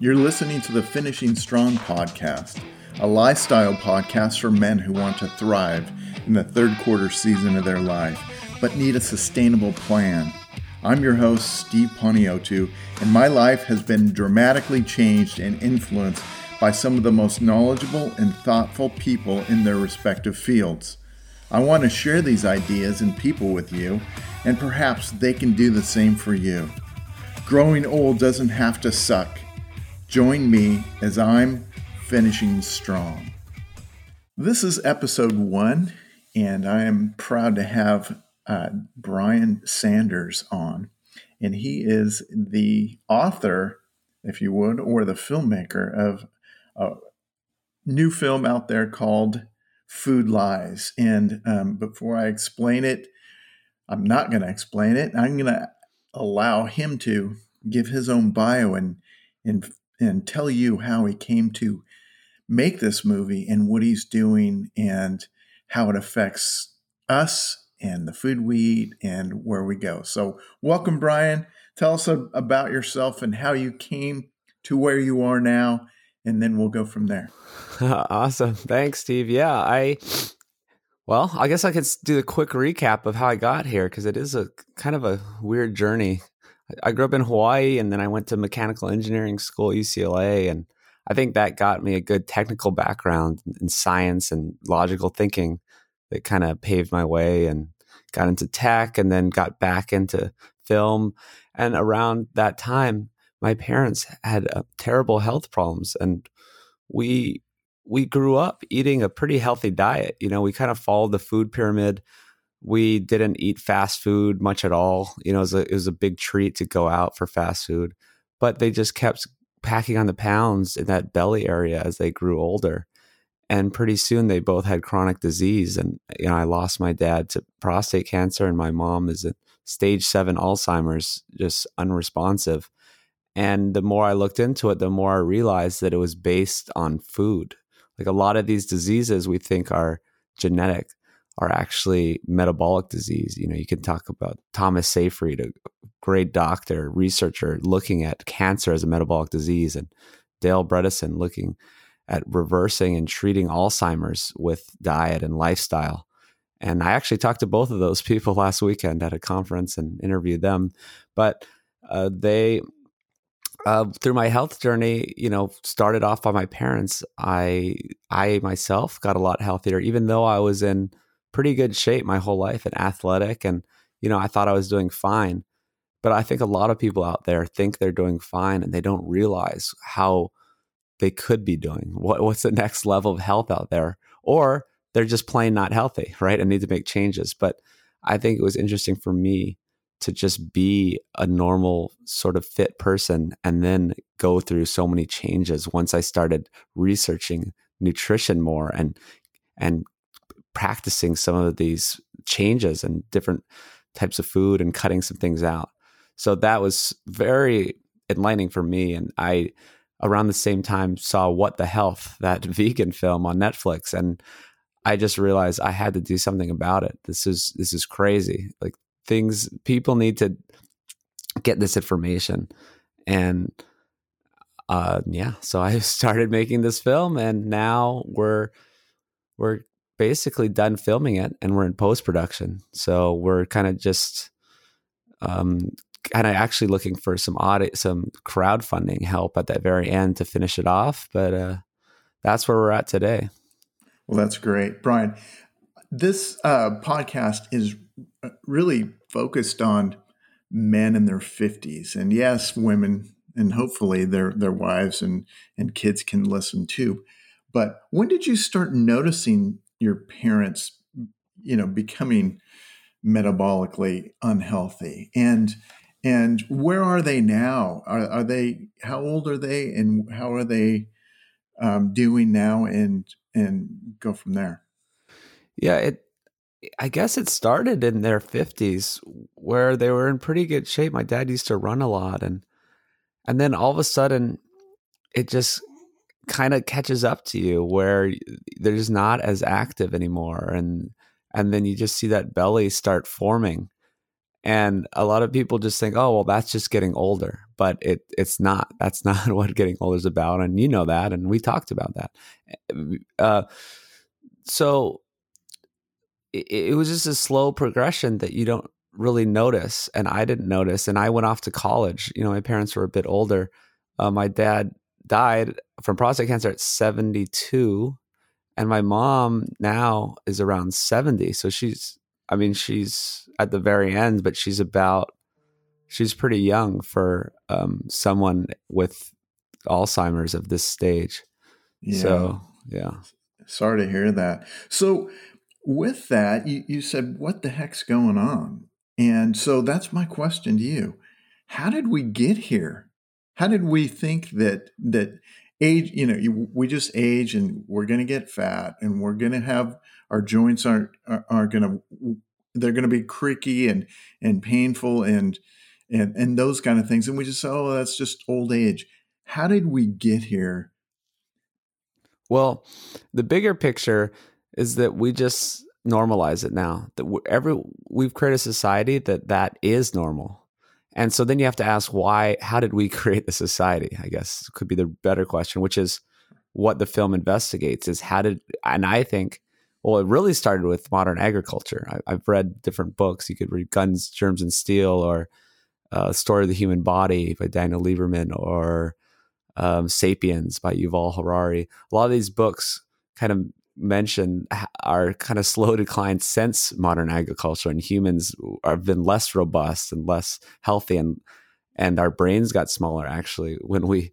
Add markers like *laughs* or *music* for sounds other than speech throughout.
You're listening to the Finishing Strong podcast, a lifestyle podcast for men who want to thrive in the third quarter season of their life, but need a sustainable plan. I'm your host, Steve Poniotu, and my life has been dramatically changed and influenced by some of the most knowledgeable and thoughtful people in their respective fields. I want to share these ideas and people with you, and perhaps they can do the same for you. Growing old doesn't have to suck. Join me as I'm finishing strong. This is episode one, and I am proud to have uh, Brian Sanders on. And he is the author, if you would, or the filmmaker of a new film out there called Food Lies. And um, before I explain it, I'm not going to explain it. I'm going to allow him to give his own bio and and and tell you how he came to make this movie and what he's doing and how it affects us and the food we eat and where we go. So, welcome, Brian. Tell us about yourself and how you came to where you are now, and then we'll go from there. *laughs* awesome. Thanks, Steve. Yeah, I well, I guess I could do a quick recap of how I got here because it is a kind of a weird journey. I grew up in Hawaii and then I went to mechanical engineering school UCLA. And I think that got me a good technical background in science and logical thinking that kind of paved my way and got into tech and then got back into film. And around that time, my parents had uh, terrible health problems and we we grew up eating a pretty healthy diet. You know, we kind of followed the food pyramid. We didn't eat fast food much at all. You know, it was, a, it was a big treat to go out for fast food, but they just kept packing on the pounds in that belly area as they grew older. And pretty soon they both had chronic disease. And, you know, I lost my dad to prostate cancer, and my mom is at stage seven Alzheimer's, just unresponsive. And the more I looked into it, the more I realized that it was based on food like a lot of these diseases we think are genetic are actually metabolic disease. You know, you can talk about Thomas Seyfried, a great doctor, researcher looking at cancer as a metabolic disease, and Dale Bredesen looking at reversing and treating Alzheimer's with diet and lifestyle. And I actually talked to both of those *laughs* people last weekend at a conference and interviewed them. But uh, they uh, through my health journey, you know, started off by my parents. I I myself got a lot healthier, even though I was in pretty good shape my whole life and athletic, and you know, I thought I was doing fine. But I think a lot of people out there think they're doing fine, and they don't realize how they could be doing. What what's the next level of health out there, or they're just plain not healthy, *laughs* right, and need to make changes. But I think it was interesting for me to just be a normal sort of fit person and then go through so many changes once I started researching nutrition more and and practicing some of these changes and different types of food and cutting some things out. So that was very enlightening for me and I around the same time saw What the Health, that *laughs* vegan film on Netflix and I just realized I had to do something about it. This is this is crazy. Like things people need to get this information and uh yeah so i *laughs* started making this film and now we're we're basically done filming it and we're in post production so we're kind of just um kind of actually looking for some audit some crowdfunding help at that very end to finish it off but uh that's where we're at today. Well that's great. Brian this uh podcast is uh, really focused on men in their 50s and yes women and hopefully their their wives and and kids can listen too. But when did you start noticing your parents you know becoming metabolically unhealthy? And and where are they now? Are, are they how old are they and how are they um, doing now and and go from there? Yeah it I guess it started in their 50s where they were in pretty good shape. My dad used to run a lot and and then all of a sudden it just kind of catches up to you where they're just not as active anymore and and then you just see that belly start forming and a lot of people just think, oh, well, that's just getting older, but it it's not. *laughs* That's not what getting older is about, and you know that, and we talked about that. Uh, so it, it was just a slow progression that you don't really notice, and I didn't notice. And I went off to college. You know, my parents were a bit older. Uh, my dad died from prostate cancer at seventy two, and my mom now is around seventy. So she's I mean, she's at the very end, but she's about she's pretty young for um, someone with Alzheimer's of this stage. Yeah. So yeah. Sorry to hear that. So with that, you, you said, what the heck's going on? And so that's my question to you. How did we get here? How did we think that that age, you know, you, we just age and we're going to get fat and we're going to have our joints aren't are, going to they're going to be creaky and and painful and and and those kind of things. And we just say oh that's just old age. How did we get here? Well the bigger picture is that we just normalize it now that every we've created a society that that is normal and so then you have to ask why how did we *laughs* create the society i guess could be the better question which is what the film investigates is how did and i think well, it really started with modern agriculture. I, have read different books. You could read Guns, Germs, and Steel, or uh, Story of the Human Body by Daniel Lieberman, or um, Sapiens by Yuval Harari. A lot of these books kind of mention our kind of slow *laughs* decline since modern agriculture, and humans have been less robust and less healthy, and and our brains got smaller actually when we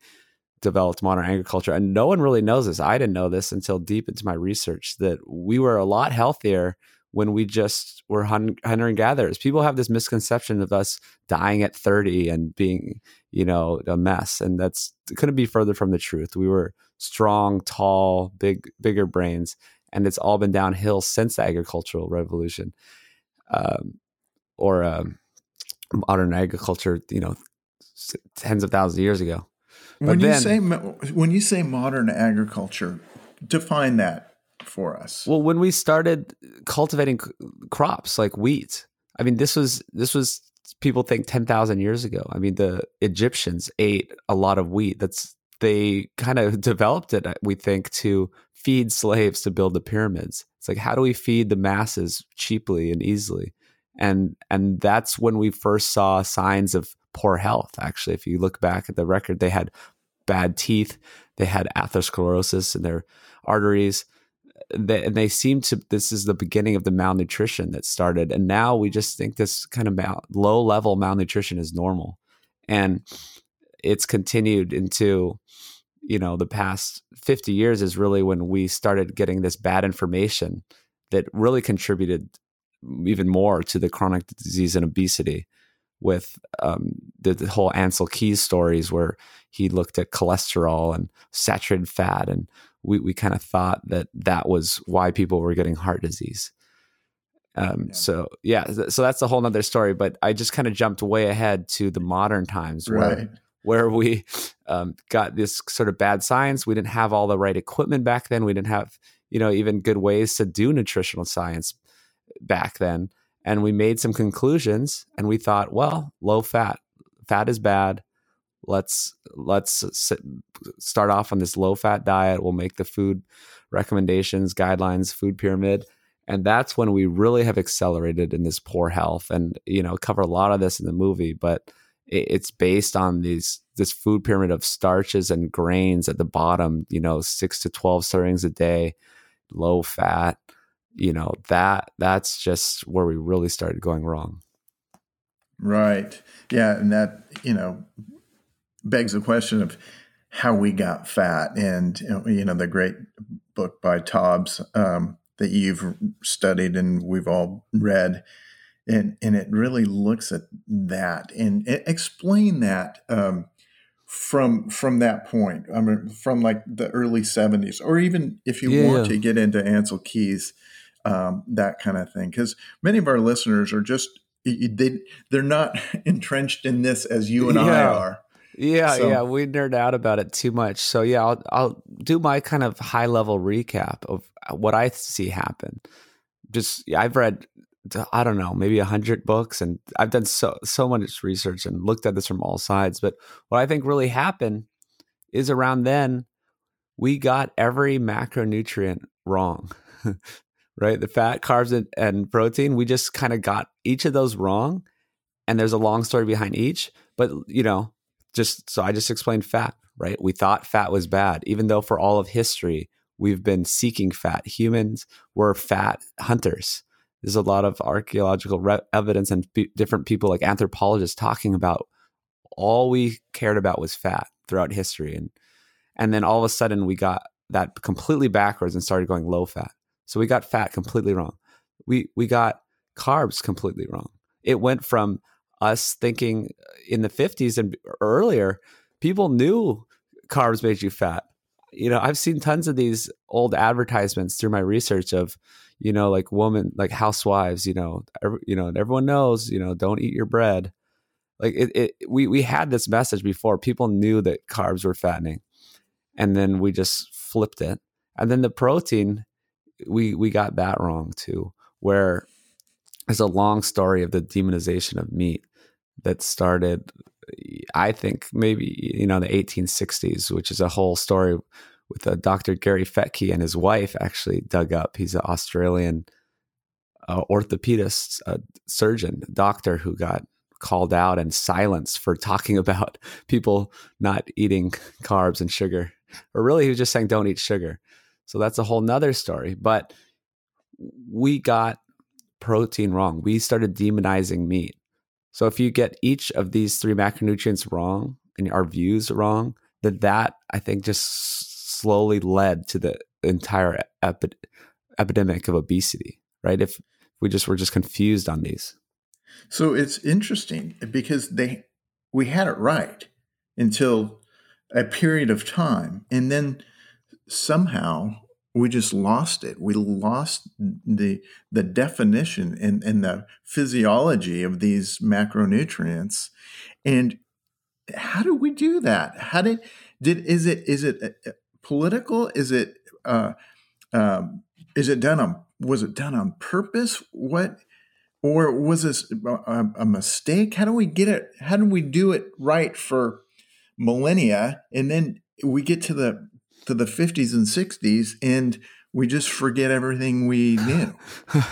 developed modern agriculture. And no one really knows this. I didn't know this until deep into my research that we were a lot healthier when we just were hunter and gatherers. People have this misconception of us dying at 30 and being, you know, a mess. And that's couldn't be further from the truth. We were strong, tall, big, bigger brains. And it's all been downhill since the agricultural revolution um, or um, modern agriculture, you know, tens of thousands of years ago. When you say when you say modern agriculture, define that for us. Well, when we started cultivating crops like wheat, I mean, this was this was people think ten thousand years ago. I mean, the Egyptians ate a lot of wheat. That's they kind of *laughs* developed it, uh, we think, to feed slaves to build the pyramids. It's like how do we feed the masses cheaply and easily? And and that's when we first saw signs of poor health. Actually, if you look back at the record, they had bad teeth, they had atherosclerosis in their arteries. They, and they seem to this is the beginning of the malnutrition that started. And now we just think this kind of mal, low level malnutrition is normal. And it's continued into you know the past 50 years is really when we started getting this bad information that really contributed even more to the chronic disease and obesity with um, the, the, whole Ancel Keys stories where he looked at cholesterol and saturated fat, and we we kind of thought that that was why people were getting heart disease. Um, yeah. So yeah, so that's a whole nother story. But I just kind of jumped way ahead to the modern times right. where where we um, got this sort of bad science. We didn't have all the right equipment back then. We didn't have you know even good ways to do nutritional science back then and we made some conclusions and we thought well low fat fat is bad let's let's start off on this low fat diet. We'll make the food recommendations guidelines food pyramid. And that's when we really have accelerated in this poor health. And you know cover a lot of this in the movie but it's based on these this food pyramid of starches and grains at the bottom you know 6 to 12 servings a day low fat you know that that's just where we really started going wrong. Right. Yeah and that you know begs the question of how we got fat and you know the great book by Taubes um, that you've studied and we've all read and and it really looks at that and explain that um, from from that point i mean from like the early 70s or even if you yeah. want to get into Ancel Keys um, that kind of thing. Because many of our listeners are just they they're not *laughs* entrenched in this as you and yeah. I are. Yeah, so. yeah, we nerd out about it too much. So yeah, I'll I'll do my kind of high level recap of what I see happen. Just I've read I don't know, maybe a hundred books, and I've done so so much research and looked at this from all sides. But what I think really happened is around then we got every macronutrient wrong, *laughs* right? The fat, carbs, and, and protein. We just kind of got each of those wrong, and there's a long story behind each. But you know, just so I just explained fat, right? We thought fat was bad, even though for all of history we've been seeking fat. Humans were fat hunters. There's a lot of archaeological re- evidence and p- different people like anthropologists talking about all we cared about was fat throughout history. And and then all of a sudden we got that completely backwards and started going low fat. So we got fat completely wrong. We we got carbs completely wrong. It went from us thinking in the 50s and earlier people knew carbs made you fat you know i've seen tons of these old advertisements through my research of you know, like woman, like housewives, you know, every, you know, everyone knows, you know, don't eat your bread. Like it, it, we we had this message before. People knew that carbs were fattening, and then we just flipped it. And then the protein, we we got that wrong too. Where there's a long story of the demonization of meat that started, I think maybe you know the 1860s, which is a whole story with uh, Dr. Gary Fettke and his wife actually dug up. He's an Australian uh, orthopedist, uh, surgeon, doctor who got called out and silenced for talking *laughs* about people not eating carbs and sugar. Or really, he was just saying, don't eat sugar. So that's a whole nother story. But we got protein wrong. We started demonizing meat. So if you get each of these three macronutrients wrong and our views wrong, then that I think just slowly led to the entire epi- epidemic of obesity, right? If we just were just confused on these. So it's interesting because they we had it right until a period of time and then somehow we just lost it. We lost the the definition and, and the physiology of these macronutrients. And how do we do that? How did did is it is it political? Is it uh, um, is it done on was it done on purpose? What or was this a, a, mistake? How do we get it? How do we do it right for millennia, and then we get to the to the fifties and sixties, and we just forget everything we knew?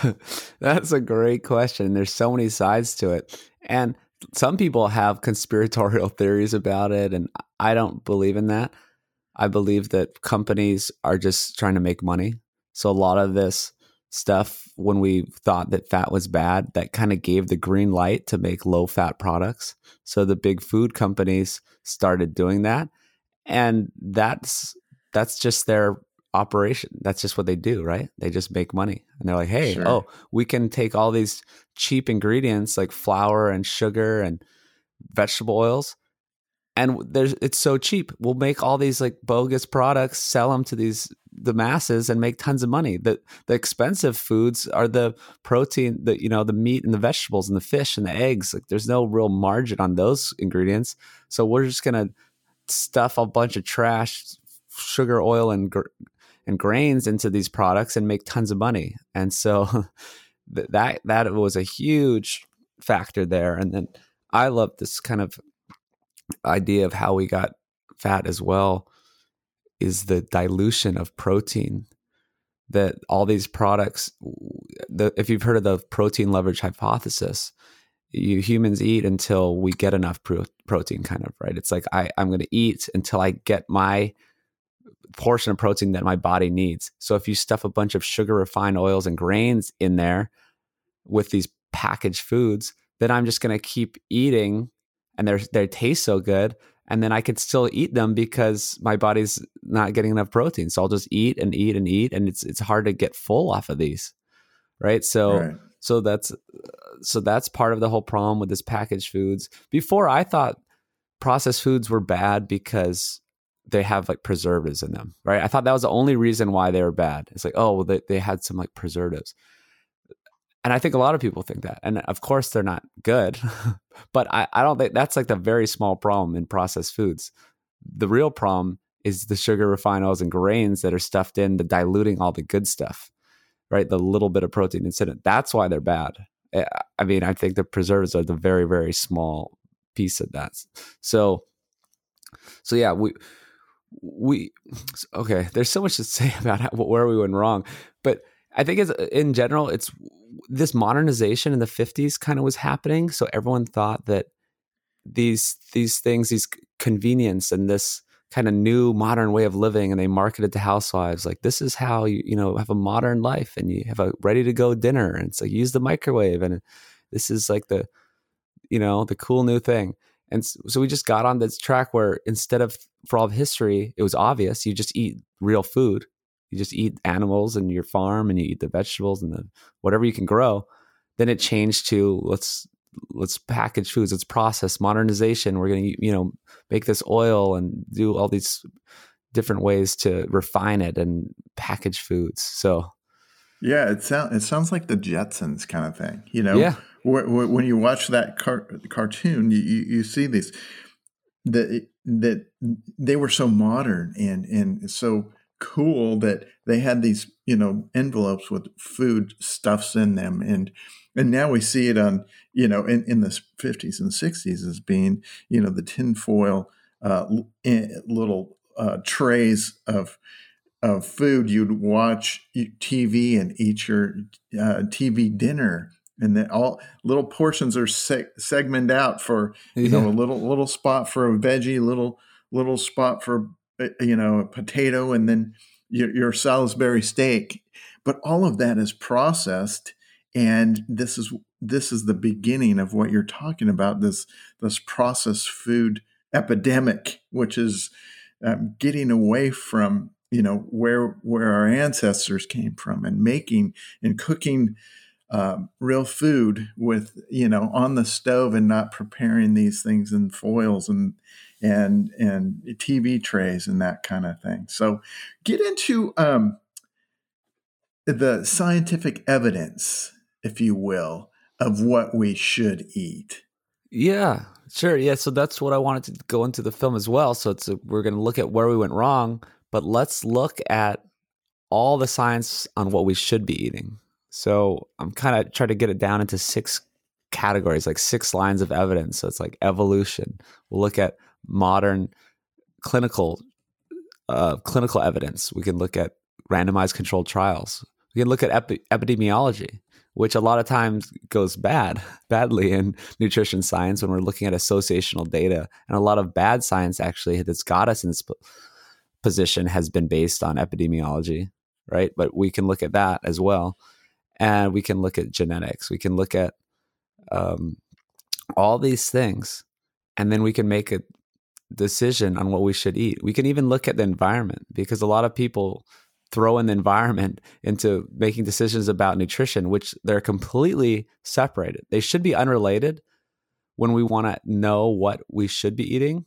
*laughs* That's a great question. There's so many sides to it, and some people have conspiratorial *laughs* theories about it, and I don't believe in that. I believe that companies are just trying to make money. So a lot of this stuff, when we thought that fat was bad, that kind of gave the green light to make low fat products. So the big food companies started doing that. And that's that's just their operation. That's just what they do, right? They just make money. And they're like, hey, sure. oh, we can take all these cheap ingredients like flour and sugar and vegetable oils and there's it's so cheap. We'll make all these like bogus products, sell them to these the masses, and make tons of money. The the expensive foods are the protein, the you know the meat and the vegetables and the fish and the eggs. Like there's no real margin on those ingredients, so we're just gonna stuff a bunch of trash, sugar, oil, and gr- and grains into these products and make tons of money. And so *laughs* that that was a huge factor there. And then I love this kind of idea of how we got fat as well is the dilution of protein that all these products the, if you've heard of the protein leverage hypothesis you humans eat until we get enough pro- protein kind of right it's like I, i'm going to eat until i get my portion of protein that my body needs so if you stuff a bunch of sugar refined oils and grains in there with these packaged foods then i'm just going to keep eating and they they taste so good and then I could still eat them because my body's not getting enough protein. So I'll just eat and eat and eat, and it's it's hard to get full off of these, right? So right. so that's so that's part of the whole problem with this packaged foods. Before I thought processed foods were bad because they have like preservatives in them, right? I thought that was the only reason why they were bad. It's like oh, well, they they had some like preservatives. And I think a lot of people think that. And of course, they're not good, *laughs* but I, I don't think that's like the very small problem in processed foods. The real problem is the sugar, refined oils, and grains that are stuffed in, the diluting all the good stuff, right? The little bit of protein that's in it. That's why they're bad. Eh, I mean, I think the preservatives are the very, very small piece of that. So, so yeah, we we okay. There's so much to say *laughs* about how, where we went wrong, but I think it's in general, it's this modernization in the 50s kind of was happening. So everyone thought that these these things, these convenience and this kind of new modern way of living, and they marketed to housewives like this is how you you know have a modern life and you have a ready to go dinner, and it's like use the microwave, and this is like the you know the cool new thing. And so we just got on this track where instead of for all of history, it was obvious you just eat real food. You just eat animals and your farm and you eat the vegetables and the whatever you can grow. Then it changed to let's let's package foods let's process modernization. We're going to you know make this oil and do all these different ways to refine it and package foods. So yeah it sounds it sounds like the jetsons kind of thing you know? Yeah when you watch that car- cartoon you, you, see these that that they were so modern and and so cool that they had these you know envelopes with food stuffs in them. And and now we see it on you know in, in the 50s and 60s as being you know the tinfoil uh, little uh, trays of of food you'd watch TV and eat your uh, TV dinner and then all little portions are seg- segmented out for you yeah. know a little little spot for a veggie little little spot for uh, you know, a potato and then your, your Salisbury steak. But all of that is processed, and this is this is the beginning of what you're talking about this this processed food epidemic, which is um, getting away from you know where where our ancestors came from and making and cooking um, real food with you know on the stove and not preparing these things in foils and and and TV trays and that kind of thing. So get into um, the scientific evidence, if you will, of what we should eat. Yeah, sure. Yeah, so that's what I wanted to go into the film as well. So it's a, we're going to look at where we went wrong, but let's look at all the science on what we should be eating. So I'm kind of trying to get it down into six categories, like six lines of evidence. So it's like evolution. We'll look at modern clinical uh, clinical evidence. We can look at randomized controlled trials. We can look at epi- epidemiology, which a lot of times goes bad, *laughs* badly in nutrition science when we're looking at associational data. And a lot of bad science actually that's got us in this position has been based on epidemiology, right? But we can look at that as well and we can look at genetics. We can look at um, all these things, and then we can make a decision on what we should eat. We can even look at the environment because a lot of people throw in the environment *laughs* into making decisions about nutrition, which they're completely separated. They should be unrelated when we want to know what we should be eating.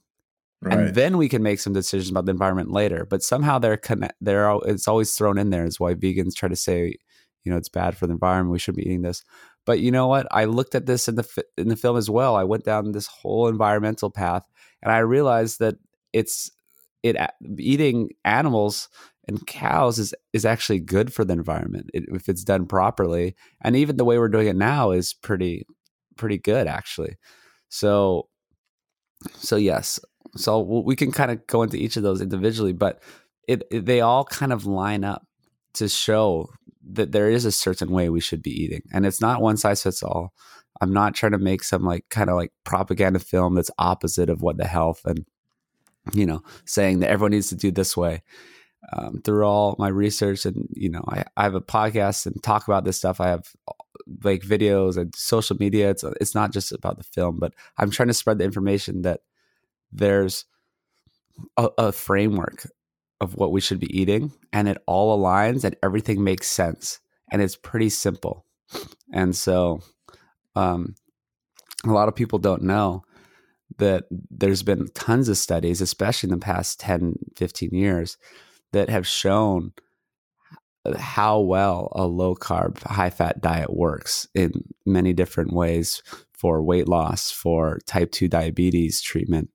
Right. And then we can make some decisions about the environment later. But somehow they're connect. They're it's always thrown in there. Is why vegans try to say you know it's bad for the environment we shouldn't be eating this. But you know what? I looked at this in the in the film as well. I went down this whole environmental path and i realized that it's it eating animals and cows is is actually good for the environment if it's done properly. And even the way we're doing it now is pretty pretty good actually. So so yes. So we can kind of go into each of those individually but it, it they all kind of line up to show that there is a certain way we should be eating and it's not one size fits all. I'm not trying to make some like kind of like propaganda film that's opposite of what the health and you know saying that everyone needs to do this way. Um, through all my research and you know I, I have a podcast and talk about this stuff. I have like videos and social media. It's, it's not just about the film but i'm trying to spread the information that there's a, a framework of what we should be eating and it all aligns and everything makes sense and it's pretty simple. And so um, a lot of people don't know that there's been tons of studies especially in the past 10 15 years that have shown how well a low carb high fat diet works in many different ways for weight loss for type 2 diabetes treatment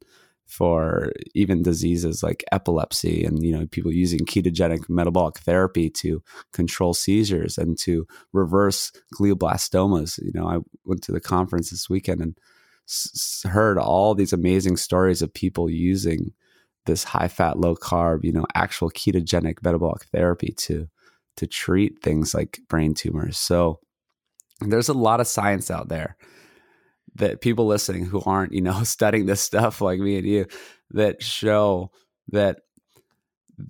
for even diseases like epilepsy and you know people using ketogenic metabolic therapy to control seizures and to reverse glioblastomas. You know i went to the conference this weekend and s- heard all these amazing stories of people using this high fat low carb you know actual ketogenic metabolic therapy to to treat things like brain tumors. So there's a lot of science out there that people listening who aren't, you know, *laughs* studying this stuff like me and you that show that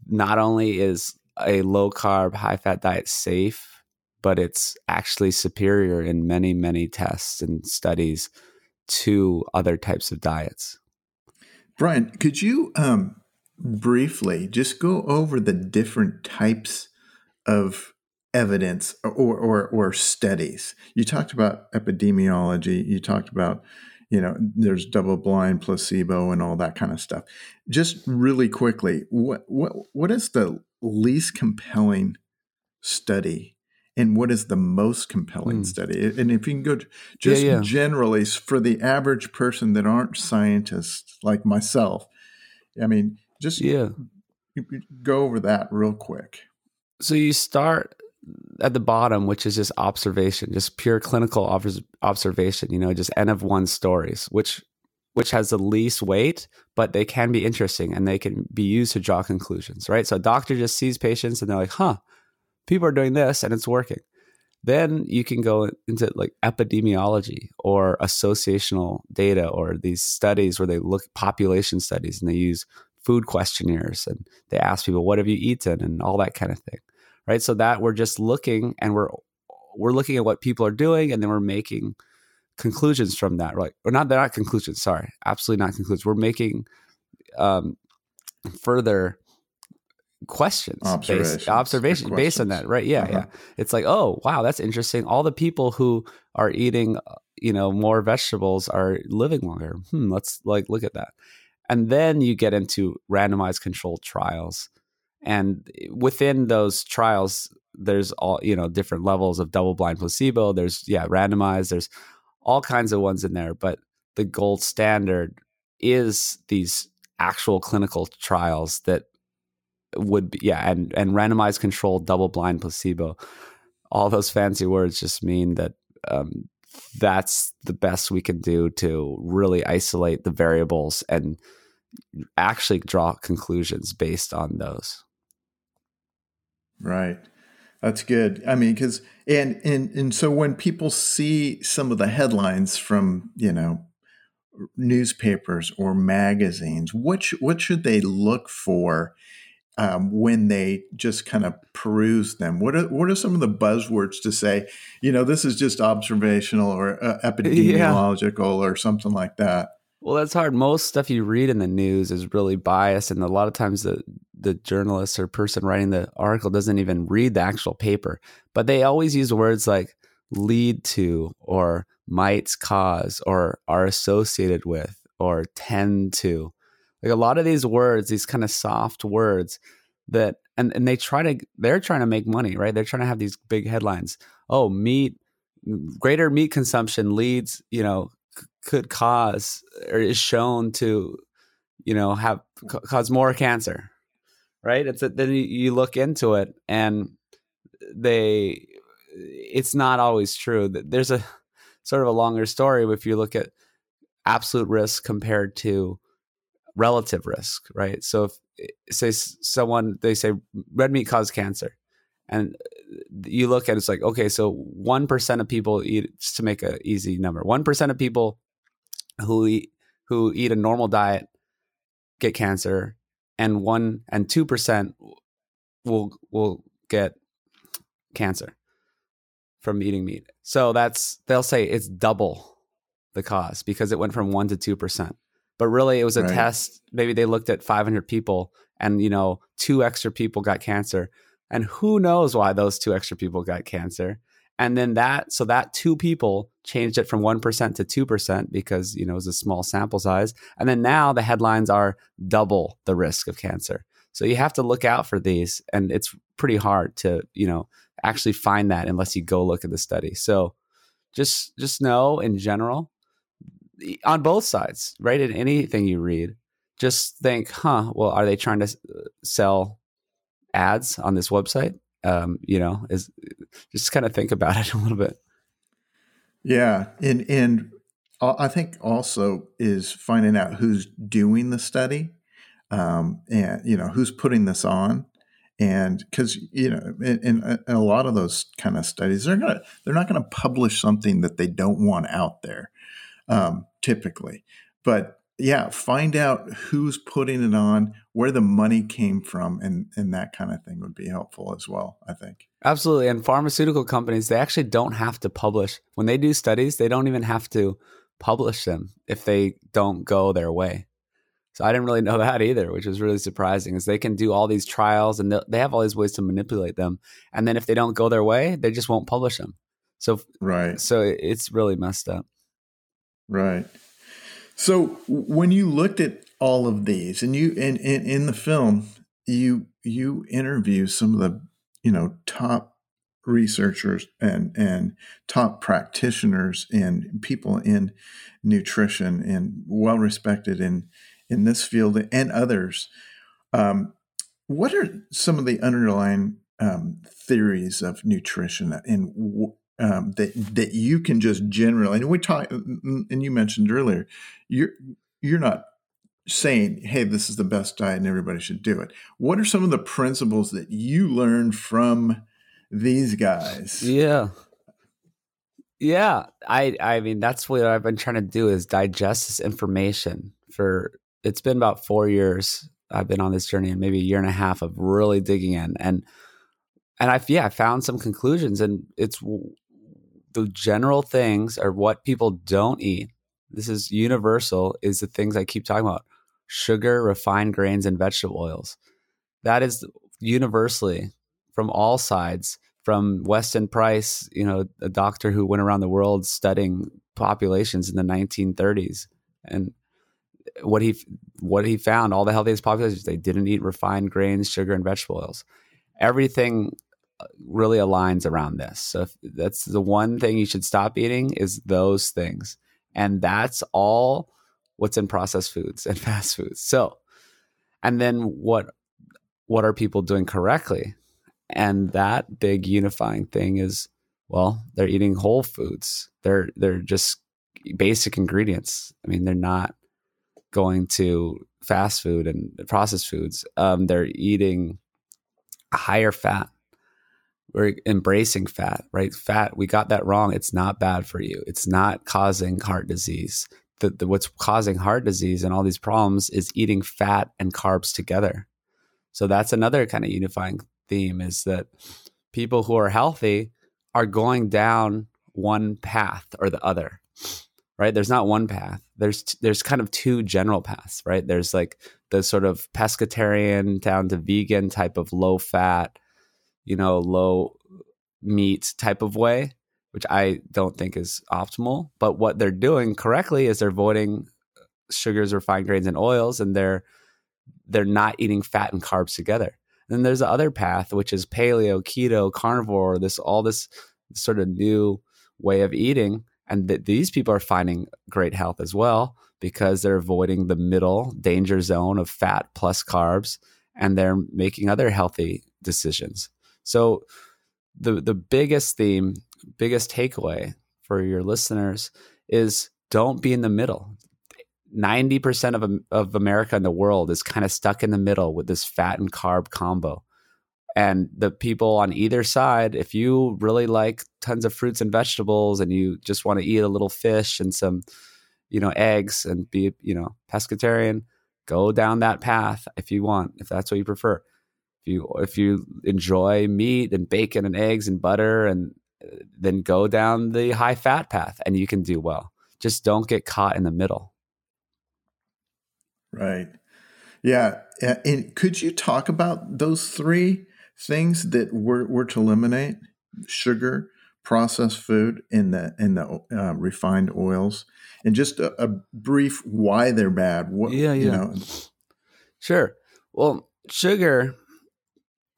not only is a low carb, high fat diet safe, but it's actually superior in many, many tests and studies to other types of diets. Brian, could you um, briefly just go over the different types of evidence or, or, or studies. You talked about epidemiology. You talked about, you know, there's double blind placebo and all that kind of stuff. Just really quickly, what what what is the least compelling study and what is the most compelling mm. study? And if you can go just yeah, yeah. generally for the average person that aren't scientists like myself, I mean, just yeah, go over that real quick. So you start at the bottom, which is just observation, just pure clinical observation, you know, just N of one stories, which which has the least weight, but they can be interesting and they can be used to draw conclusions, right? So a doctor just sees patients and they're like, huh, people are doing this and it's working. Then you can go into like epidemiology or associational data or these studies where they look population studies and they use food questionnaires and they ask people, what have you eaten and all that kind of thing right? So that we're just looking and we're we're looking at what people are doing and then we're making conclusions from that, right? Or not they're not conclusions, sorry. Absolutely not conclusions. We're making um, further questions observations, based, observation based on that right yeah uh-huh. yeah it's like oh wow that's interesting all the people who are eating uh, you know more vegetables are living longer hmm let's like look at that and then you get into randomized controlled trials and within those trials there's all you know different levels of double blind placebo there's yeah randomized there's all kinds of ones in there but the gold standard is these actual clinical trials that would be yeah and and randomized controlled double blind placebo. All those fancy words just mean that um, that's the best we can do to really isolate the variables and actually draw conclusions based on those Right. That's good. I mean, because and and and so when people see some of the headlines from you know newspapers or magazines, what sh- what should they look for um, when they just kind of peruse them? What are what are some of the buzzwords to say? You know, this is just observational or uh, *laughs* epidemiological yeah. or something like that. Well, that's hard. Most stuff you read in the news is really biased, and a lot of times the the journalist or person writing the article doesn't even read the actual paper. But they always use words like lead to, or might cause, or are associated with, or tend to. Like a lot of these words, these kind of soft words that, and and they try to, they're trying to make money, right? They're trying to have these big headlines. Oh, meat, greater meat consumption leads, you know, could cause or is shown to you know have cause more cancer right? It's a, then you look into it and they it's not always true. There's a sort of a longer story if you look at absolute risk compared to relative risk right? So if say someone they say red meat causes cancer and uh, you look at it, it's like okay so 1% of people eat just to make an easy number 1% of people who eat who eat a normal diet get cancer, and one and two percent will will get cancer from eating meat. So that's they'll say it's double the cause because it went from one to two percent. But really, it was a right. test. Maybe they looked at 500 people, and you know, two extra people got cancer, and who knows why those two extra people got cancer? and then that so that two people changed it from 1% to 2% because you know it was a small sample size and then now the headlines are double the risk of cancer so you have to look out for these and it's pretty hard to you know actually find that unless you go look at the study so just just know in general on both sides right in anything you read just think, huh, well, are they trying to sell ads on this website? Um, you know, is just kind of think about it *laughs* a little bit. Yeah, and and I think also is finding out who's doing the study, um, and you know who's putting this on, and because you know, in, in, a lot of those kind of studies, they're gonna they're not to publish something that they don't want out there, um, typically. But yeah, find out who's putting it on, where the money came from, and and that kind of thing would be helpful as well. I think absolutely. And pharmaceutical companies, they actually don't have to publish when they do studies. They don't even have to publish them if they don't go their way. So I didn't really know *laughs* that either, which was really surprising. Is they can do all these trials and they have all these ways to manipulate them, and then if they don't go their way, they just won't publish them. So right, so it's really messed up. Right. So when you looked at all of these, and you and in, in the film, you you interview some of the you know top researchers and and top practitioners and people in nutrition and well respected in in this field and others. Um, what are some of the underlying um, theories of nutrition and um, that that you can just generally and we talk and you mentioned earlier you're you're not saying hey this is the best diet and everybody should do it. What are some of the principles that you learned from these guys? Yeah. Yeah i i mean that's what i've been trying to do is digest this information for it's been about four years i've been on this journey and maybe a year and a half of really digging in and and I yeah I found some conclusions, and it's the general things are what people don't eat. This is universal, is the things I keep talking about sugar, refined grains, and vegetable oils. That is universally from all sides, from Weston Price, you know, a doctor who went around the world studying populations in the 1930s. And what he what he found, all the healthiest populations, they didn't eat refined grains, sugar, and vegetable oils. Everything uh, really aligns around this. So that's the one thing you should stop eating is those things. And that's all what's in processed foods and *laughs* fast foods. So, and then what what are people doing correctly? And that big unifying thing is well, they're eating whole foods. They're they're just basic ingredients. I mean, they're not going to fast food and processed foods. Um, they're eating higher fat we're embracing fat, right? Fat, we got that wrong. It's not bad for you. It's not causing heart disease. The, what's causing heart disease and all these problems is eating fat and carbs together. So that's another kind of unifying theme is that people who are healthy are going down one path or the other. Right? There's not one path. There's there's kind of two general paths, right? There's like the sort of pescatarian down to vegan type of low fat you know, low meat type of way, which I don't think is optimal. But what they're doing correctly is they're avoiding uh, sugars, refined grains, and oils, and they're they're not eating fat and carbs together. And then there's the other path, which is paleo, keto, carnivore, this all this sort of new way of eating. And th- these people are finding great health as well because they're avoiding the middle danger zone of fat plus carbs and they're making other healthy decisions. So the the biggest theme, biggest takeaway for your listeners is don't be in the middle. 90% of, of America and the world is kind of stuck in the middle with this fat and carb combo. And the people on either side, if you really like tons of fruits and vegetables and you just want to eat a little fish and some, you know, eggs and be, you know, pescatarian, go down that path if you want, if that's what you prefer If you if you enjoy meat and bacon and eggs and butter and then go down the high fat path and you can do well. Just don't get caught in the middle. Right. Yeah. And could you talk about those three things that we're, we're to eliminate? Sugar, processed food, and the and the uh, refined oils, and just a, a, brief why they're bad. What, yeah, yeah. You know? Sure. Well, sugar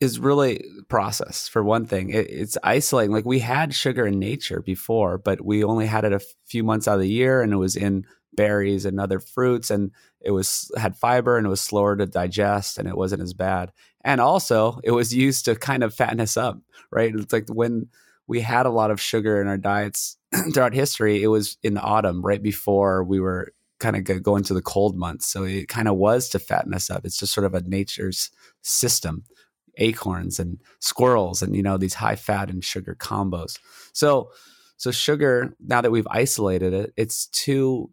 is really process for one thing. It, it's isolating. Like we had sugar in nature before, but we only had it a few months out of the year, and it was in berries and other fruits, and it was had fiber and it was slower to digest, and it wasn't as bad. And also, it was used to kind of fatten us up, right? It's like when we had a lot of sugar in our diets *clears throat* throughout history, it was in the autumn, right before we were kind of going to the cold months. So it kind of was to fatten us up. It's just sort of a nature's system acorns and squirrels and you know these high fat and sugar combos. So so sugar now that we've isolated it it's too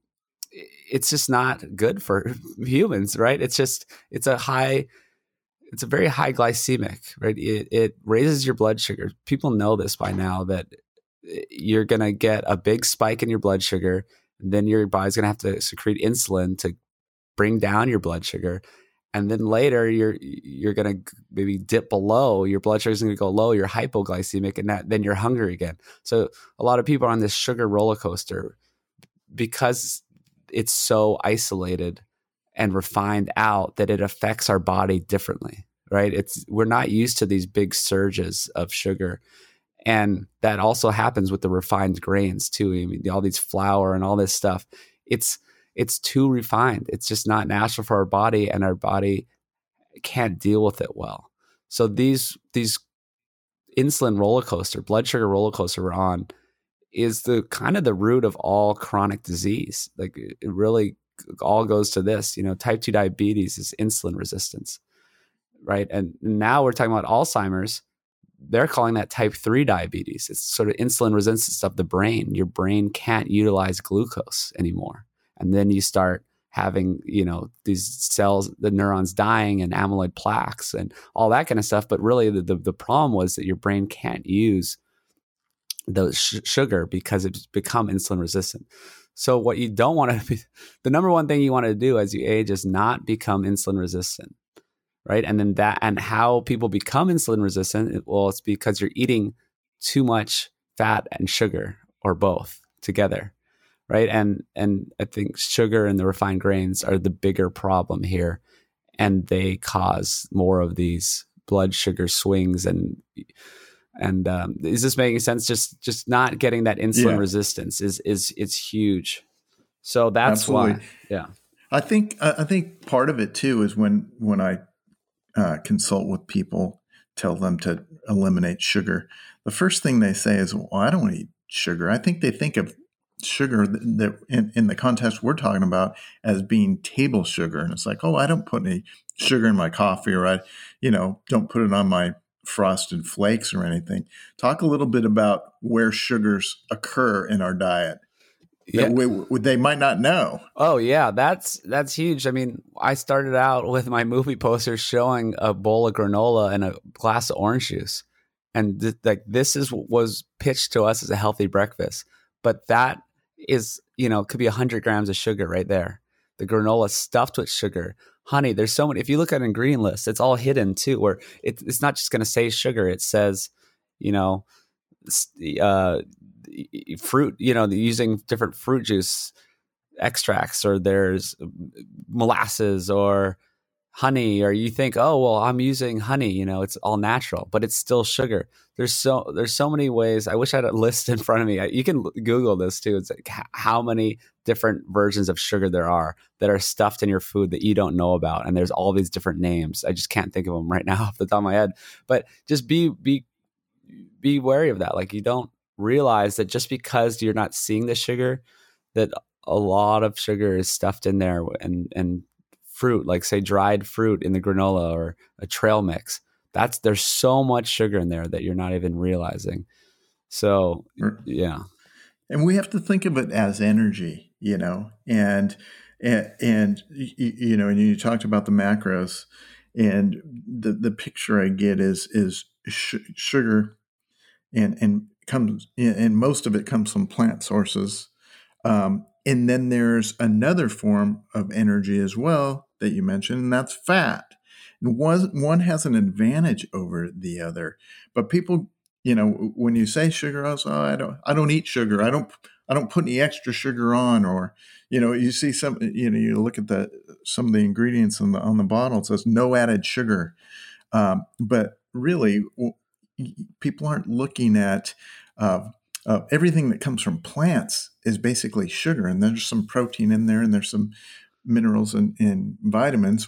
it's just not good for *laughs* humans right? It's just it's a high it's a very high glycemic right? It, it raises your blood sugar. People know this by now that eh, you're going to get a big spike in your blood sugar then your body's going to have to secrete insulin to bring down your blood sugar and then later you're you're gonna maybe dip below your blood sugar is gonna go low you're hypoglycemic and that, then you're hungry again. So a lot of people are on this sugar roller coaster because it's so isolated and refined out that it affects our body differently right? It's we're not used to these big surges of sugar. And that also happens with the refined grains too I mean, all these flour and all this stuff. It's it's too refined. It's just not natural for our body, and our body can't deal with it well. So these these insulin roller coaster, blood sugar roller coaster we're on, is the kind of the root of all chronic disease. Like it really all goes to this. You know, type two diabetes is insulin resistance, right? And now we're talking about Alzheimer's. They're calling that type 3 diabetes. It's sort of insulin resistance of the brain. Your brain can't utilize glucose anymore and then you start having you know these cells the neurons dying and amyloid plaques and all that kind of stuff. But really the, the, the problem was that your brain can't use the sh- sugar because it's become insulin resistant. So what you don't want to *laughs* be the number one thing you want to do as you age is not become insulin resistant right? And then that and how people become insulin resistant well it's because you're eating too much fat and sugar or both together right? And and I think sugar and the refined grains are the bigger problem here, and they cause more of these blood sugar swings and and um, is this making sense? Just just not getting that insulin yeah. resistance is is it's huge. So that's Absolutely. why, yeah. I think I think part of it too is when when I uh, consult with people, tell them to eliminate sugar. The first thing they say is, "Well, I don't eat sugar." I think they think of sugar that in, in the context we're talking about as being table sugar and it's like oh i don't put any sugar in my coffee or i you know don't put it on my frosted flakes or anything talk a little bit about where sugars occur in our diet yeah. We, we, they might not know. Oh yeah, that's that's huge. I mean, I started out with my movie poster showing a bowl of granola and a glass of orange juice, and th- like this is was pitched to us as a healthy breakfast. But that is, you know, could be 100 grams of sugar right there. The granola stuffed with sugar. Honey, there's so many. If you look at an ingredient list, it's all hidden too, where it, it's not just going to say sugar. It says, you know, uh, fruit, you know, using different fruit juice extracts, or there's molasses or honey or you think oh well i'm using honey you know it's all natural but it's still sugar. There's so there's so many ways i wish i had a *laughs* list in front of me. You can google this too it's like how many different versions of sugar there are that are stuffed in your food that you don't know about and there's all these different names. I just can't think of them right *laughs* now off the top of my head but just be be be wary of that like you don't realize that just because you're not seeing the sugar that a lot of sugar is stuffed in there and and fruit, like say dried fruit in the granola or a trail mix. That's there's so much sugar in there that you're not even realizing. So yeah. And we have to think of it as energy, you know, and and, and you know, and you talked about the macros, and the the picture I get is is sh- sugar, and and comes and most of it comes from plant sources, um, and then there's another form of energy as well that you mentioned, and that's fat. And one, one has an advantage over the other. But people, you know, when you say sugar, oh, I don't, I don't eat sugar. I don't, I don't put any extra sugar on. Or, you know, you see some, you know, you look at the some of the ingredients on the on the bottle. It says no added sugar. Um, but really, people aren't looking at uh, uh, everything that comes from plants is basically sugar, and there's some protein in there, and there's some minerals and, and vitamins,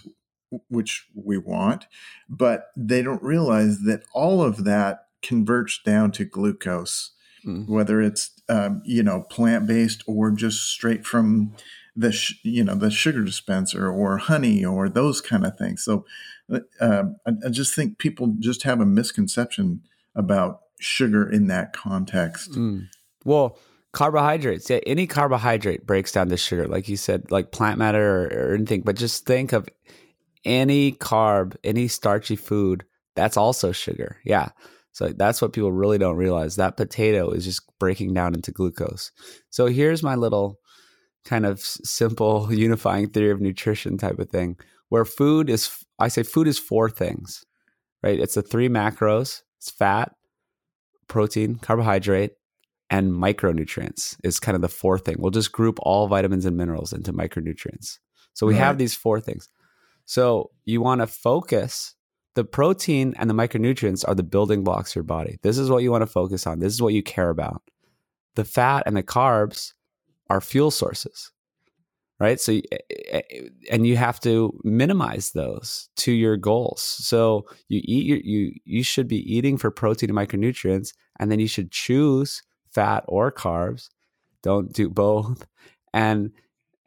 which we want, but they don't realize that all of that converts down to glucose, mm. whether it's um, you know plant based or just straight from the sh- you know the sugar dispenser or honey or those kind of things. So uh, um, I, I, just think people just have a misconception about sugar in that context. Mm. Well, carbohydrates, yeah, any carbohydrate breaks down to sugar, like you said, like plant matter or, or anything. But just think of any carb, any starchy food, that's also sugar. Yeah. So that's what people really don't realize. That potato is just breaking down into glucose. So here's my little kind of simple *laughs* unifying theory of nutrition type of thing where food is I say food is four things. Right? It's the three macros. It's fat, protein, carbohydrate, and micronutrients is kind of the fourth thing. We'll just group all vitamins and minerals into micronutrients. So we right. have these four things. So you want to focus the protein and the micronutrients are the building blocks of your body. This is what you want to focus on. This is what you care about. The fat and the carbs are fuel sources, right? So, eh, eh, eh, and you have to minimize those to your goals. So you eat your, you you should be eating for protein and micronutrients, and then you should choose fat or carbs. Don't do both, and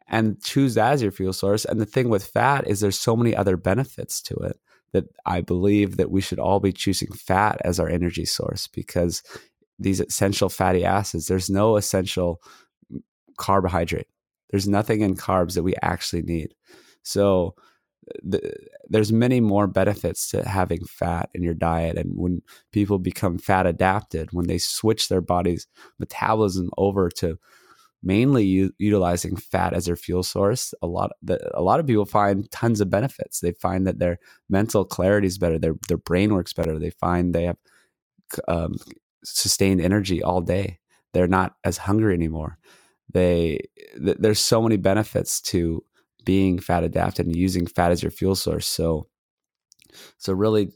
and choose that as your fuel source. And the thing with fat is there's so many other benefits to it that I believe that we should all be choosing fat as our energy source because these essential fatty acids, there's no essential mm, carbohydrate. There's nothing in carbs that we actually need. So the, there's many more benefits to having fat in your diet and when people become fat adapted when they switch their body's metabolism over to mainly u- utilizing fat as their fuel source, a lot the, a lot of people find tons of benefits. They find that their mental clarity is better, their their brain works better. They find they have um, sustained energy all day. They're not as hungry anymore. They th- there's so many benefits to being fat adapted and using fat as your fuel source. So so really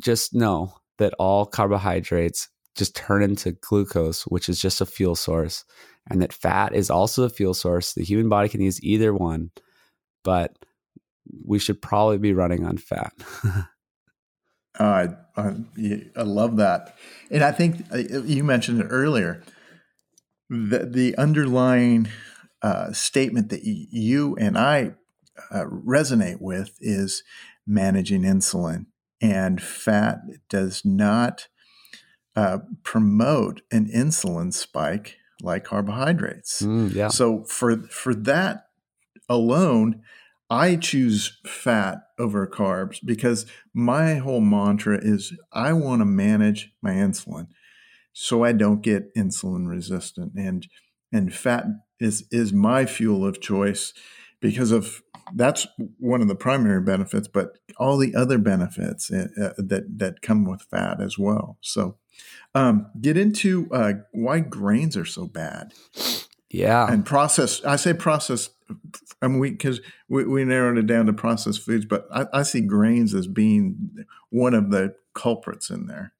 just know that all carbohydrates just turn into glucose, which is just a fuel source, and that fat is also a fuel source. The human body can use either one, but we should probably be running on fat. uh, *laughs* I, I, love that. And I think uh, you mentioned it earlier. The, the underlying uh, statement that you and I uh, resonate with is managing insulin. And fat does not uh, promote an insulin spike like carbohydrates. Mm, yeah. So for for that alone, I choose fat over carbs because my whole mantra is I want to manage my insulin so I don't get insulin resistant and and fat is is my fuel of choice because of that's one of the primary benefits but all the other benefits uh, uh that that come with fat as well so um, get into uh, why grains are so bad. Yeah, and process. I say processed. I mean, we because we, we narrowed it down to processed foods, but I, I see grains as being one of the culprits in there.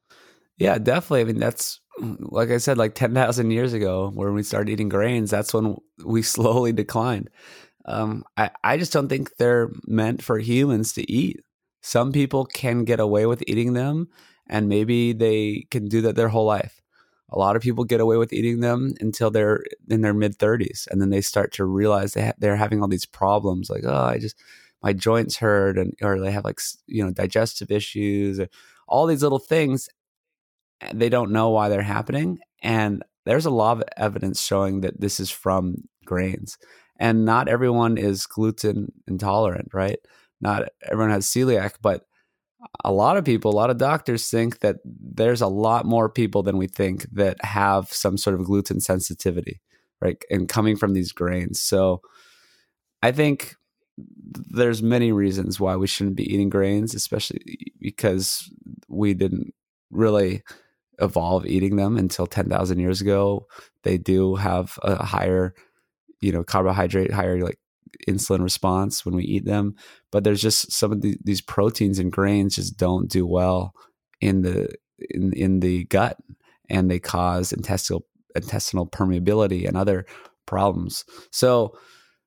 Yeah, definitely. I mean, that's like I said, like ten thousand years ago, when we started eating grains, that's when we *laughs* slowly declined. Um, I I just don't think they're meant for humans to eat. Some people can get away with eating them, and maybe they can do that their whole life. A lot of people get away with eating them until they're in their mid 30s, and then they start to realize they ha- they're having all these problems, like oh, I just my joints hurt, and or they have like you know digestive issues, or all these little things. They don't know why they're happening, and there's a lot of evidence showing that this is from grains, and not everyone is gluten intolerant, right? Not everyone has celiac, but a lot of people, a lot of doctors think that there's a lot more people than we think that have some sort of gluten sensitivity, right? And coming from these grains. So I think there's many reasons why we shouldn't be eating grains, especially because we didn't really evolve eating them until 10,000 years ago. They do have a higher, you know, carbohydrate, higher like insulin response when we eat them. But there's just some of the, these proteins and grains just don't do well in the in in the gut, and they cause intestinal intestinal permeability and other problems. So,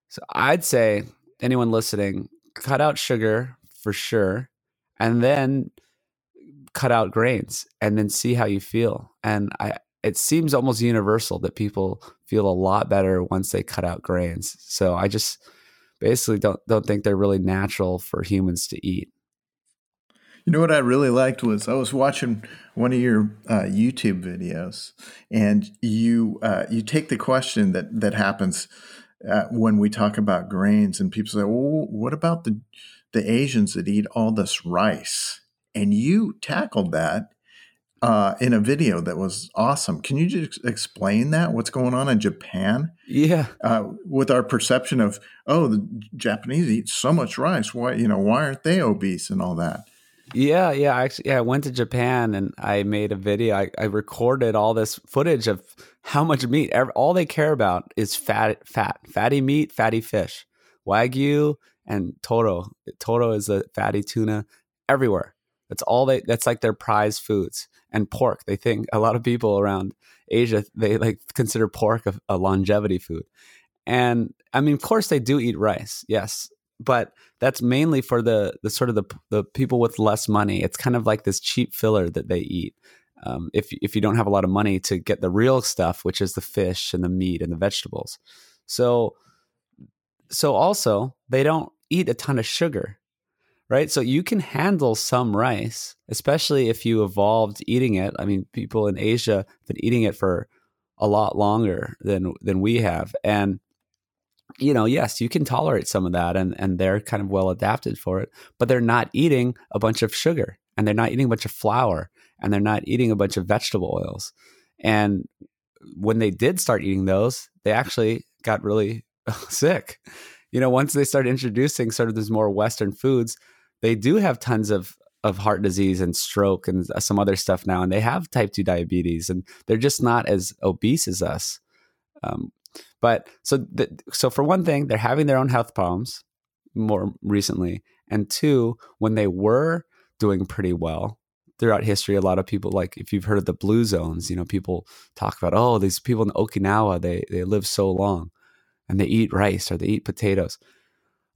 so I'd say anyone listening, cut out sugar for sure, and then cut out grains, and then see how you feel. And I, it seems almost universal that people feel a lot better once they cut out grains. So I just basically don't don't think they're really natural for humans to eat. You know what I really liked was I was watching one of your uh, YouTube videos, and you uh, you take the question that that happens uh, when we talk about grains, and people say, "Well, what about the the Asians that eat all this rice?" And you tackled that uh, in a video that was awesome. Can you just explain that? What's going on in Japan? Yeah, uh, with our perception of oh, the Japanese eat so much rice. Why you know why aren't they obese and all that? Yeah, yeah. I actually, yeah, I went to Japan and I made a video. I, I recorded all this footage of how much meat. All they care about is fat, fat, fatty meat, fatty fish, wagyu, and toro. Toro is a fatty tuna everywhere. That's all they. That's like their prize foods. And pork. They think a lot of people around Asia they like consider pork a, a longevity food. And I mean, of course, they do eat rice. Yes, but that's mainly for the the sort of the the people with less money. It's kind of like this cheap filler that they eat. Um, if if you don't have a lot of money to get the real stuff, which is the fish and the meat and the vegetables, so so also they don't eat a ton of sugar, right? So you can handle some rice, especially if you evolved eating it. I mean, people in Asia have been eating it for a lot longer than than we have, and you know, yes, you can tolerate some of that and, and they're kind of well adapted for it, but they're not eating a bunch of sugar and they're not eating a bunch of flour and they're not eating a bunch of vegetable oils. And when they did start eating those, they actually got really *laughs* sick. You know, once they started introducing sort of these more Western foods, they do have tons of of heart disease and stroke and some other stuff now, and they have type two diabetes, and they're just not as obese as us. Um, but so so for one thing, they're having their own health problems more recently, and two, when they were doing pretty well throughout history, a lot of people like if you've heard of the blue zones, you know, people talk about oh these people in Okinawa they they live so long, and they eat rice or they eat potatoes.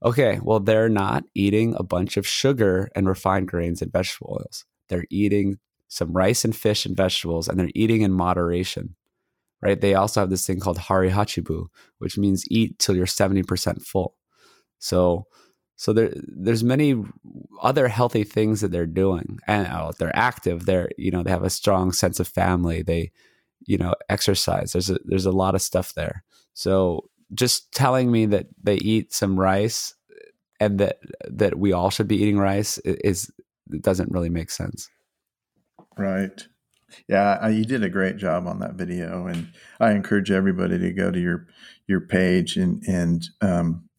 Okay, well they're not eating a bunch of sugar and refined grains and vegetable oils. They're eating some rice and fish and vegetables, and they're eating in moderation right? They also have this thing called Hara Hachi Bu, which means eat till you're 70% full. So, so there, there's many other healthy things that they're doing, and oh, they're active. They're, you know, they have a strong sense of family. They, you know, exercise. There's a, there's a lot of stuff there. So, just telling me that they eat some rice and that that we all should be eating rice is doesn't really make sense. Right. Yeah, you did a great job on that video, and I encourage everybody to go to your your page and and um,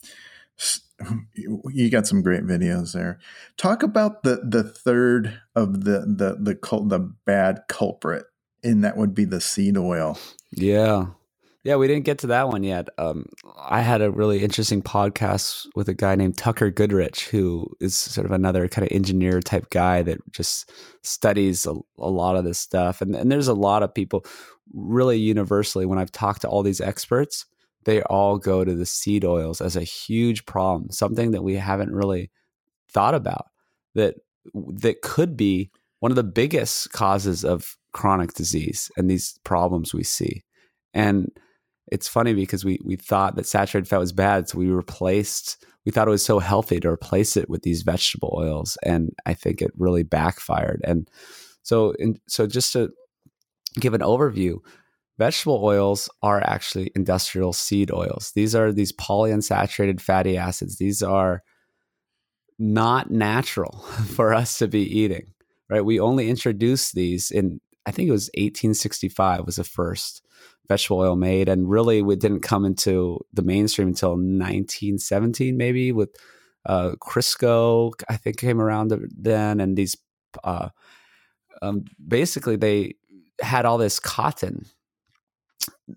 you got some great videos there. Talk about the the third of the the the cult, the bad culprit, and that would be the seed oil. Yeah, yeah, we didn't get to that one yet. Um, I had a really interesting podcast with a guy named Tucker Goodrich, who is sort of another kind of engineer type guy that just studies a, a lot of this stuff. And, and there's a lot of people, really universally, when I've talked to all these experts, they all go to the seed oils as a huge problem, something that we haven't really thought about that that could be one of the biggest causes of chronic disease and these problems we see. And it's funny because we we thought that saturated fat was bad, so we replaced. We thought it was so healthy to replace it with these vegetable oils, and I think it really backfired. And so, in, so just to give an overview, vegetable oils are actually industrial seed oils. These are these polyunsaturated fatty acids. These are not natural *laughs* for us to be eating. Right? We only introduced these in I think it was 1865 was the first vegetable oil made, and really it didn't come into the mainstream until 1917, maybe with uh, Crisco. I think came around then, and these uh, um, basically they had all this cotton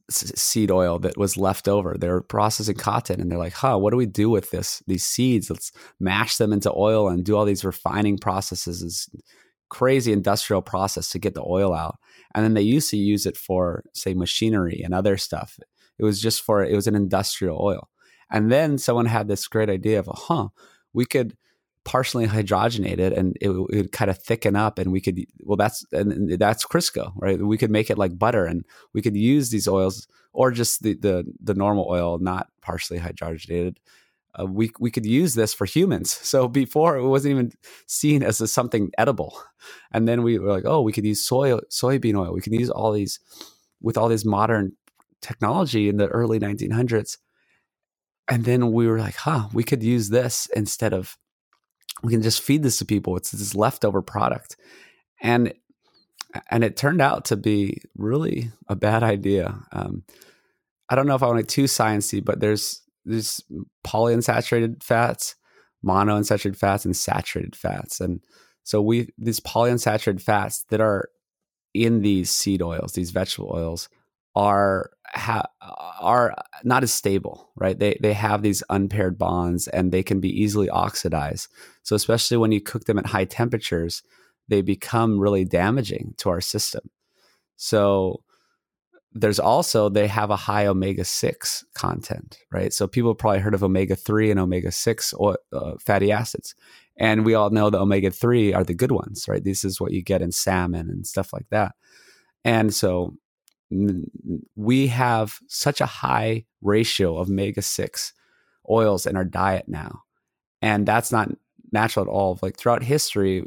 seed oil that was left over. They're processing cotton and they're like, huh, what do we do with this? These seeds, let's mash them into oil and do all these refining processes is crazy industrial process to get the oil out. And then they used to use it for, say, machinery and other stuff. It was just for, it was an industrial oil. And then someone had this great idea of, huh, we could partially hydrogenate it and it, it would kind of thicken up and we could, well, that's, and that's Crisco, right? We could make it like butter and we could use these oils or just the, the, the normal oil, not partially hydrogenated uh, we we could use this for humans. *laughs* So before it wasn't even seen as a, something edible, and then we were like, oh, we could use soy soybean oil. We can use all these with all this modern technology in the early 1900s, and then we were like, huh, we could use this instead of we can just feed this to people. It's this leftover product, and and it turned out to be really a bad idea. Um, I don't know if I want to too sciencey, but there's there's polyunsaturated fats, monounsaturated fats, and saturated fats. And so we these polyunsaturated fats that are in these seed oils, these vegetable oils, are ha- are not as stable, right? They they have these unpaired bonds and they can be easily oxidized. So especially when you cook them at high temperatures, they become really damaging to our system. So there's also they have a high omega 6 content right? So people probably heard of omega 3 and omega 6 or, uh, fatty acids. And we all know the omega 3 are the good ones right? This is what you get in salmon and stuff like that. And so we have such a high ratio of omega 6 oils in our diet now. And that's not natural at all. Like throughout history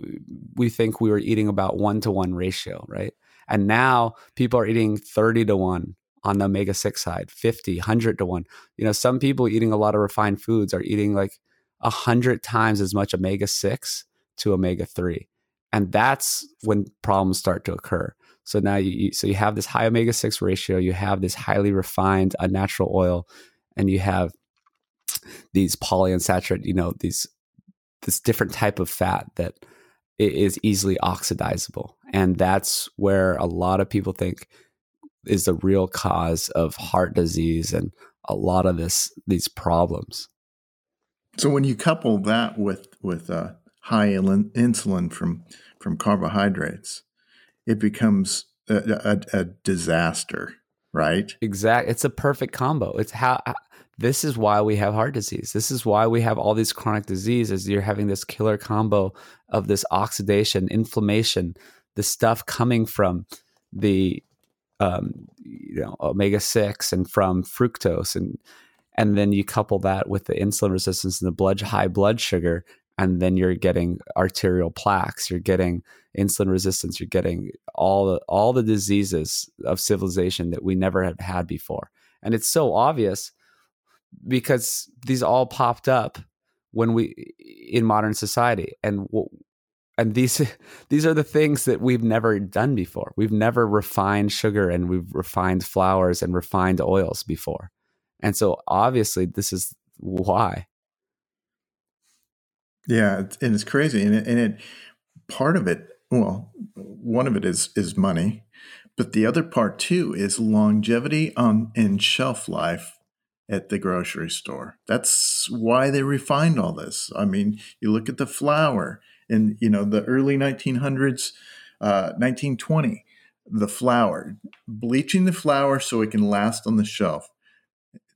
we think we were eating about one to one ratio right and now people are eating 30 to 1 on the omega 6 side, 50, 100 to 1. You know, some people eating a lot of refined foods are eating like 100 times as much omega 6 to omega 3. And that's when problems start to occur. So now you so you have this high omega 6 ratio, you have this highly refined uh, unnatural oil and you have these polyunsaturated, you know, these this different type of fat that is easily oxidizable. And that's where a lot of people think is the real cause of heart disease and a lot of this these problems. So when you couple that with with uh, high insulin from from carbohydrates, it becomes a, a, a disaster, right? Exactly. It's a perfect combo. It's how this is why we have heart disease. This is why we have all these chronic diseases. You're having this killer combo of this oxidation, inflammation, the stuff coming from the um, you know omega six and from fructose, and and then you couple that with the insulin resistance and the blood high blood sugar, and then you're getting arterial plaques. You're getting insulin resistance. You're getting all the all the diseases of civilization that we never have had before, and it's so obvious because these all popped up when we in modern society and and these *laughs* these are the things that we've never done before. We've never refined sugar and we've refined flours and refined oils before. And so obviously this is why. Yeah and it's crazy and it, and it part of it well one of it is is money but the other part too is longevity um, on in shelf life at the grocery store. That's why they refined all this. I mean, you look at the flour in you know the early 1900s, uh, 1920, the flour, bleaching the flour so it can last on the shelf.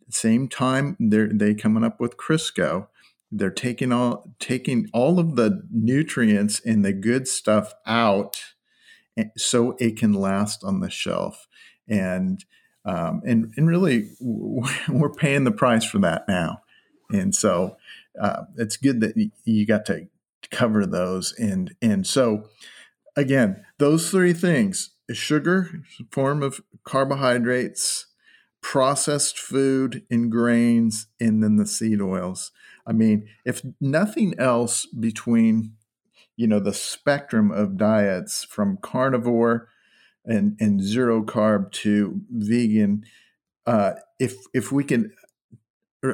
Same time, they're they coming up with Crisco. They're taking all taking all of the nutrients and the good stuff out, eh, so it can last on the shelf. And um, and and really *laughs* we're paying the price for that now. And so uh, it's good that you got to cover those. And and so again those three things sugar form of carbohydrates processed food and grains and then the seed oils. I mean if nothing else between you know the spectrum of diets from carnivore and and zero carb to vegan uh, if if we can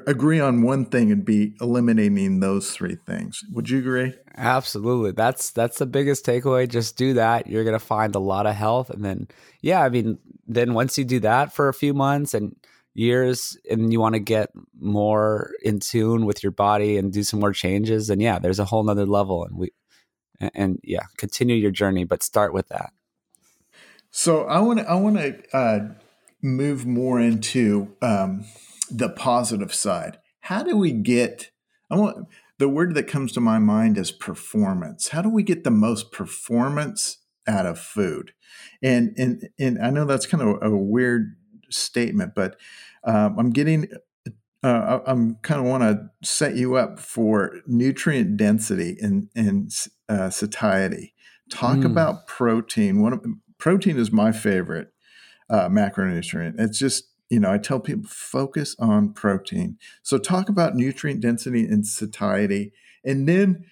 agree on one thing and be eliminating those three things would you agree? Absolutely. That's that's the biggest takeaway. Just do that. You're gonna find a lot of health. And then yeah i mean then once you do that for a few months and years and you want to get more in tune with your body and do some more changes and yeah there's a whole nother level and we and, and yeah, continue your journey, but start with that. So I want to I want to uh, move more into um, the positive side. How do we get? I want the word that comes to my mind is performance. How do we get the most performance out of food? And and and I know that's kind of a weird statement, but um, I'm getting. Uh, I'm kind of want to set you up for nutrient density and and uh, satiety. Talk mm. about protein. One of protein is my favorite uh, macronutrient. It's just you know I tell people focus on protein. So talk about nutrient density and satiety, and then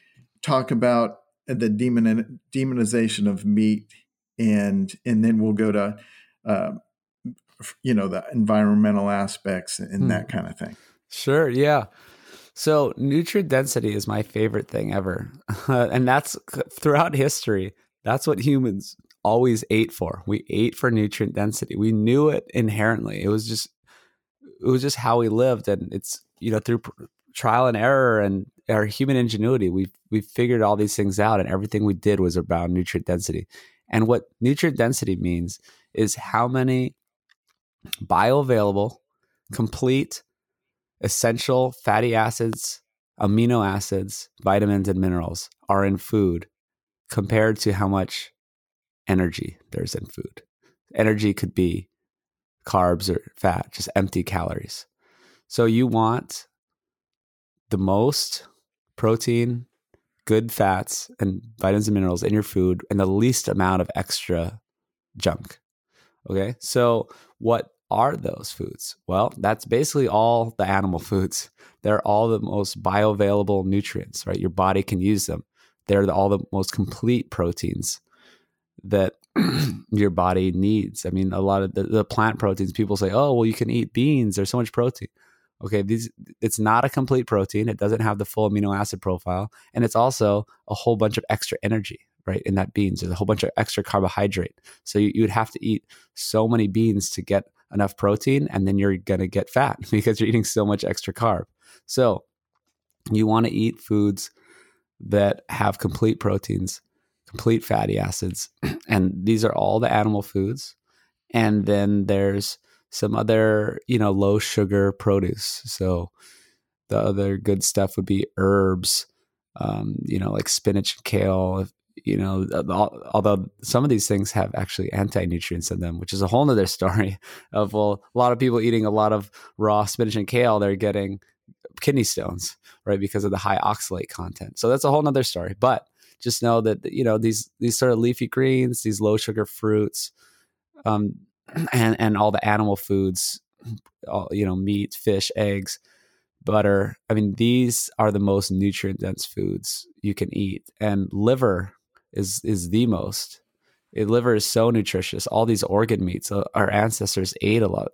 talk about the demon demonization of meat, and and then we'll go to uh, you know the environmental aspects and hmm. that kind of thing. Sure. Yeah. So nutrient density is my favorite thing ever, *laughs* and that's throughout history. That's what humans always ate for. We ate for nutrient density. We knew it inherently. It was just it was just how we lived and it's you know through trial and error and our human ingenuity we we figured all these things out and everything we did was about nutrient density. And what nutrient density means is how many bioavailable, complete, essential fatty acids, amino acids, vitamins and minerals are in food compared to how much energy there's in food. Energy could be carbs or fat, just empty calories. So you want the most protein, good fats, and vitamins and minerals in your food and the least amount of extra junk. Okay. So what are those foods? Well, that's basically all the animal *laughs* foods. They're all the most bioavailable nutrients, right? Your body can use them. They're the, all the most complete proteins that *clears throat* your body needs. I mean, a lot of the, the, plant proteins, people say, oh, well, you can eat beans. There's so much protein. Okay, these it's not a complete protein. It doesn't have the full amino acid profile, and it's also a whole bunch of extra energy, right? In that beans, there's a whole bunch of extra carbohydrate. So you, you'd have to eat so many beans to get enough protein, and then you're gonna get fat *laughs* because you're eating so much extra carb. So you want to eat foods that have complete proteins complete fatty acids. *clears throat* and these are all the animal foods. And then there's some other, you know, low sugar produce. So the other good stuff would be herbs, um, you know, like spinach and kale. You know, although some of these things have actually anti nutrients in them, which is a whole other *laughs* story. Of well, a lot of people eating a lot of raw spinach and kale, they're getting kidney stones, right, because of the high oxalate content. So that's a whole nother story. But just know that you know these these sort of leafy greens, these low sugar fruits, um, *clears throat* and and all the animal foods, all, you know, meat, fish, eggs, butter. I mean, these are the most nutrient dense foods you can eat, and liver is is the most. It, liver is so nutritious. All these organ meats, uh, our ancestors ate a lot.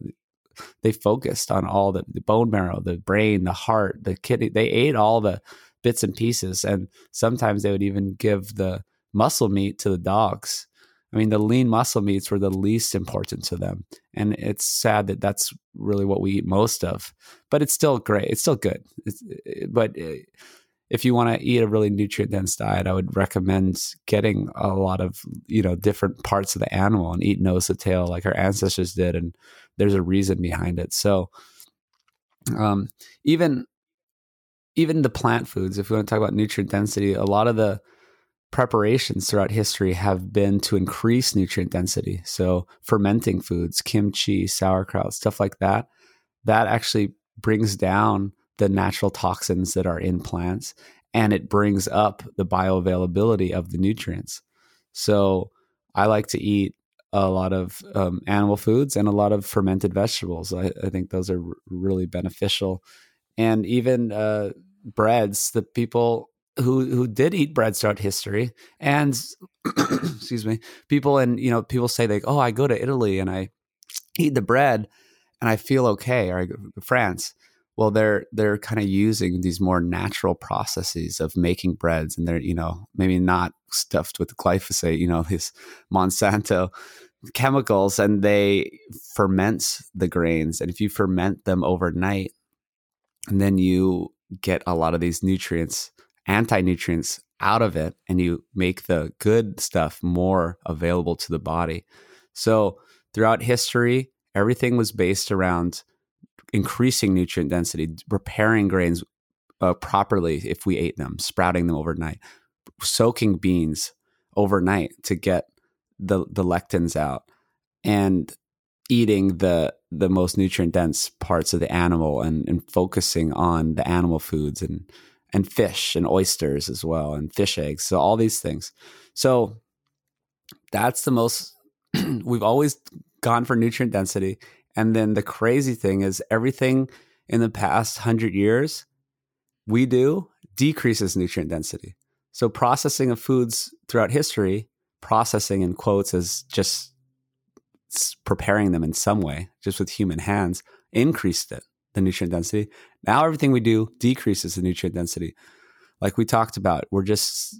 They focused on all the, the bone marrow, the brain, the heart, the kidney. They ate all the bits and pieces. And sometimes they would even give the muscle meat to the dogs. I mean, the lean muscle meats were the least important to them. And it's sad that that's really what we eat most of, but it's still great. It's still good. It's, but if you want to eat a really nutrient dense diet, I would recommend getting a lot of, you know, different parts of the animal and eat nose to tail like our ancestors did. And there's a reason behind it. So, um, even even the plant foods, if we want to talk about nutrient density, a lot of the preparations throughout history have been to increase nutrient density. So fermenting foods, kimchi, sauerkraut, stuff like that, that actually brings down the natural toxins that are in plants and it brings up the bioavailability of the nutrients. So I like to eat a lot of um, animal foods and a lot of fermented vegetables. I, I think those are r- really beneficial. And even uh, breads, the people who who did eat bread throughout history, and *clears throat* excuse me, people and you know people say like, oh, I go to Italy and I eat the bread and I feel okay, or I go to France. Well, they're they're kind of using these more natural processes of making breads, and they're you know maybe not stuffed with glyphosate, you know, *laughs* these Monsanto chemicals, and they ferment the grains, and if you ferment them overnight, and then you get a lot of these nutrients, anti nutrients out of it and you make the good stuff more available to the body. So throughout history, everything was based around increasing nutrient density, repairing grains uh, properly if we ate them, sprouting them overnight, soaking beans overnight to get the the lectins out, and eating the the most nutrient dense parts of the animal and, and focusing on the animal foods and and fish and oysters as well and fish eggs so all these things. So that's the most *clears throat* we've always gone for nutrient density. And then the crazy thing is everything in the past 100 years we do decreases nutrient density. So processing of foods throughout history processing in quotes is just preparing them in some way, just with human hands, increased it, the nutrient density. Now everything we do decreases the nutrient density. Like we talked about, we're just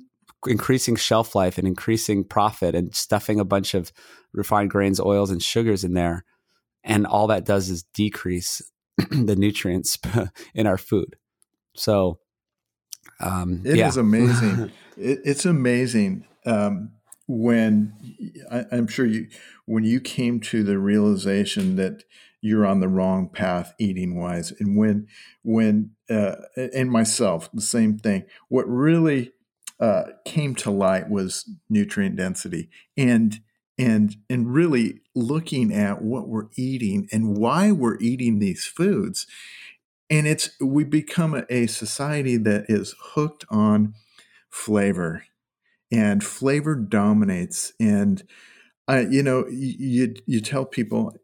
increasing shelf life and increasing profit and stuffing a bunch of refined grains, oils, and sugars in there. And all that does is decrease *clears throat* the nutrients *laughs* in our food. So um, it yeah. is amazing. *laughs* it, it's amazing. Um, when I, am sure you when you came to the realization that you're on the wrong path eating wise and when when uh, and myself the same thing. What really uh, came to light was nutrient density and and and really looking at what we're eating and why we're eating these foods. And it's we become a, a society that is hooked on flavor and flavor dominates. And uh, you know, you you tell people,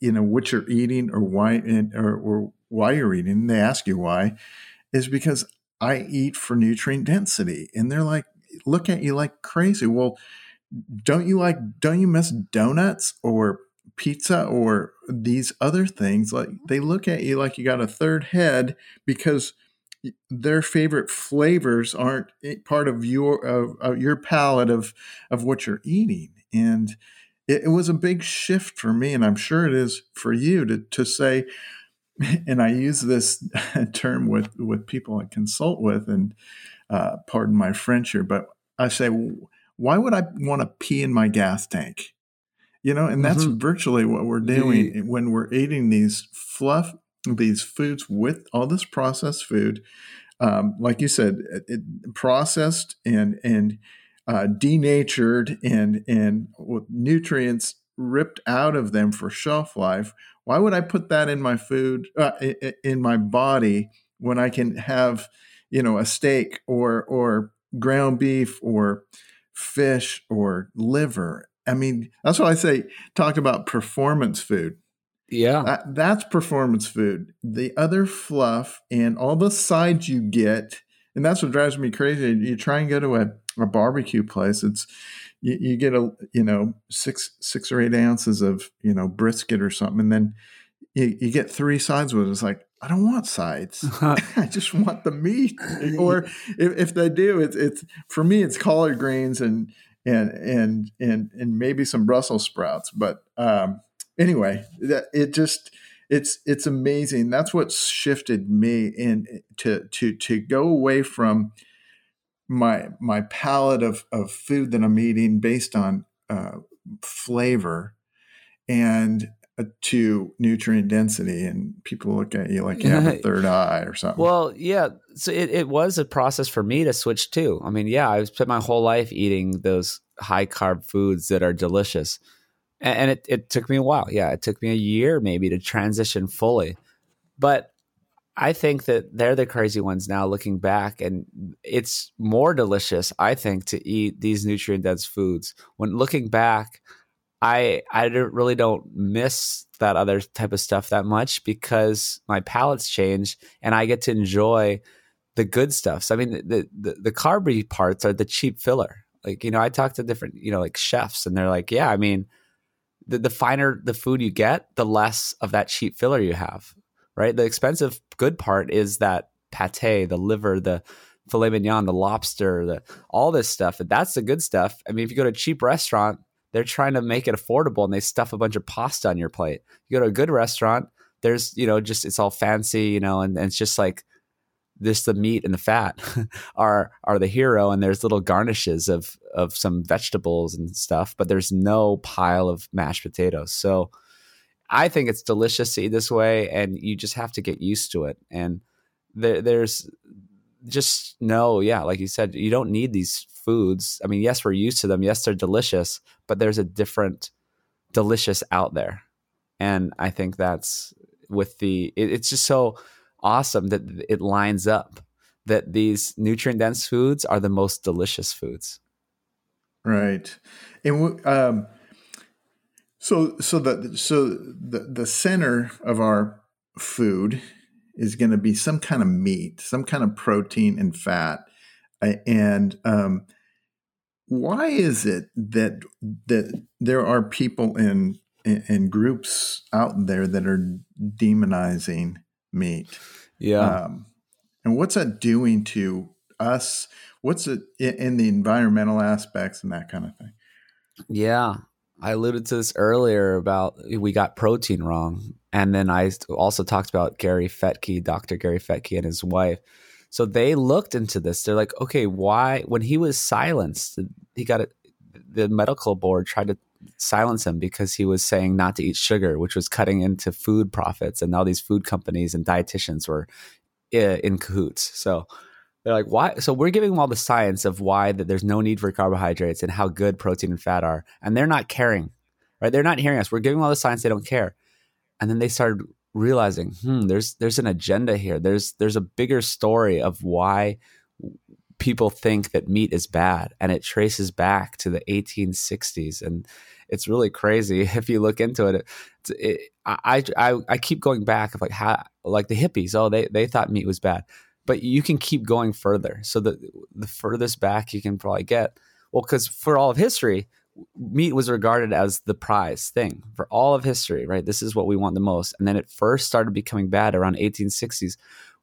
you know, what you're eating or why and or, or why you're eating. And they ask you why, is because I eat for nutrient density, and they're like, look at you like crazy. Well, don't you like? Don't you miss donuts or pizza or these other things? Like they look at you like you got a third head because their favorite flavors aren't part of your of, of your palate of of what you're eating and it, it, was a big shift for me and i'm sure it is for you to to say *laughs* and i use this *laughs* term with with people i consult with and uh, pardon my french here but i say why would i want to pee in my gas tank you know and that's mm-hmm. virtually what we're doing yeah. when we're eating these fluff these foods with all this processed food, um, like you said, it, it processed and and uh, denatured and and with nutrients ripped out of them for shelf life. Why would I put that in my food uh, in my body when I can have you know a steak or or ground beef or fish or liver? I mean, that's why I say talk about performance food. Yeah. That, that's performance food. The other fluff and all the sides you get, and that's what drives me crazy. You try and go to a, a barbecue place, it's you, you, get a you know six six or eight ounces of you know brisket or something, and then you, you get three sides with it. It's like I don't want sides. *laughs* *laughs* I just want the meat. or if, if they do, it's it's for me it's collard greens and and and and and maybe some Brussels sprouts. But um, anyway, that it just it's it's amazing. That's what shifted me in to to to go away from my my palette of of food that I'm eating based on uh, flavor and uh, to nutrient density and people look at you like you have a third eye or something. Well, yeah. So it, it was a process for me to switch too. I mean, yeah, I've spent my whole life eating those high carb foods that are delicious and it, it took me a while. Yeah it took me a year maybe to transition fully. But i think that they're the crazy ones now looking back and it's more delicious i think to eat these nutrient dense foods when looking back i i really don't miss that other type of stuff that much because my palate's changed and i get to enjoy the good stuff so i mean the the, the carby parts are the cheap filler. Like you know i talk to different you know like chefs and they're like yeah i mean the, the finer the food you get, the less of that cheap filler you have, right? The expensive good part is that pate, the liver, the filet mignon, the lobster, the all this stuff. That's the good stuff. I mean, if you go to a cheap restaurant, they're trying to make it affordable and they stuff a bunch of pasta on your plate. You go to a good restaurant, there's, you know, just it's all fancy, you know, and, and it's just like this the meat and the fat *laughs* are are the hero and there's little garnishes of of some vegetables and stuff but there's no pile of mashed potatoes. So i think it's delicious to eat this way and you just have to get used to it. And there, there's just no yeah like you said you don't need these foods. I mean yes we're used to them. Yes they're delicious but there's a different delicious out there. And i think that's with the it, it's just so awesome that it lines up that these nutrient dense foods are the most delicious foods. Right. And um, so so the so the the center of our food is going to be some kind of meat, some kind of protein and fat. And um, why is it that that there are people in in groups out there that are demonizing meat. Yeah. Um, and what's that doing to us? What's it in the environmental aspects and that kind of thing? Yeah. I alluded to this earlier about we got protein wrong. And then I also talked about Gary Fettke, Dr. Gary Fettke and his wife. So they looked into this. They're like, okay, why, when he was silenced, he got it, the medical board tried to silence him because he was saying not to eat sugar, which was cutting into food profits. And all these food companies and dietitians were eh, in cahoots. So they're like, why? So we're giving them all the science of why that there's no need for carbohydrates and how good protein and fat are, and they're not caring, right? They're not hearing us. We're giving them all the science; they don't care. And then they started realizing, hmm, there's there's an agenda here. There's there's a bigger story of why people think that meat is bad and it traces back to the 1860s and it's really crazy *laughs* if you look into it, it, it I, I i keep going back of like how like the hippies oh they they thought meat was bad. But you can keep going further. So the the furthest back you can probably get well because for all of history meat was regarded as the prize thing for all of history right? This is what we want the most. And then it first started becoming bad around 1860s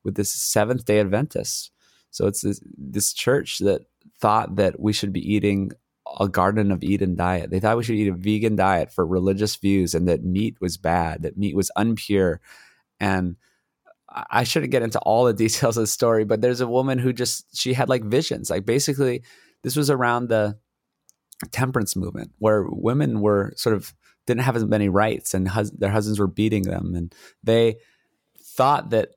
with this seventh day adventists. So it's this, this church that thought that we should be eating a Garden of Eden diet. They thought we should eat a vegan diet for religious views and that meat was bad, that meat was unpure. And I shouldn't get into all the *laughs* details of the story, but there's a woman who just, she had like visions. Like basically, this was around the temperance movement where women were sort of didn't have as many rights and hus- their husbands were beating them. And they thought that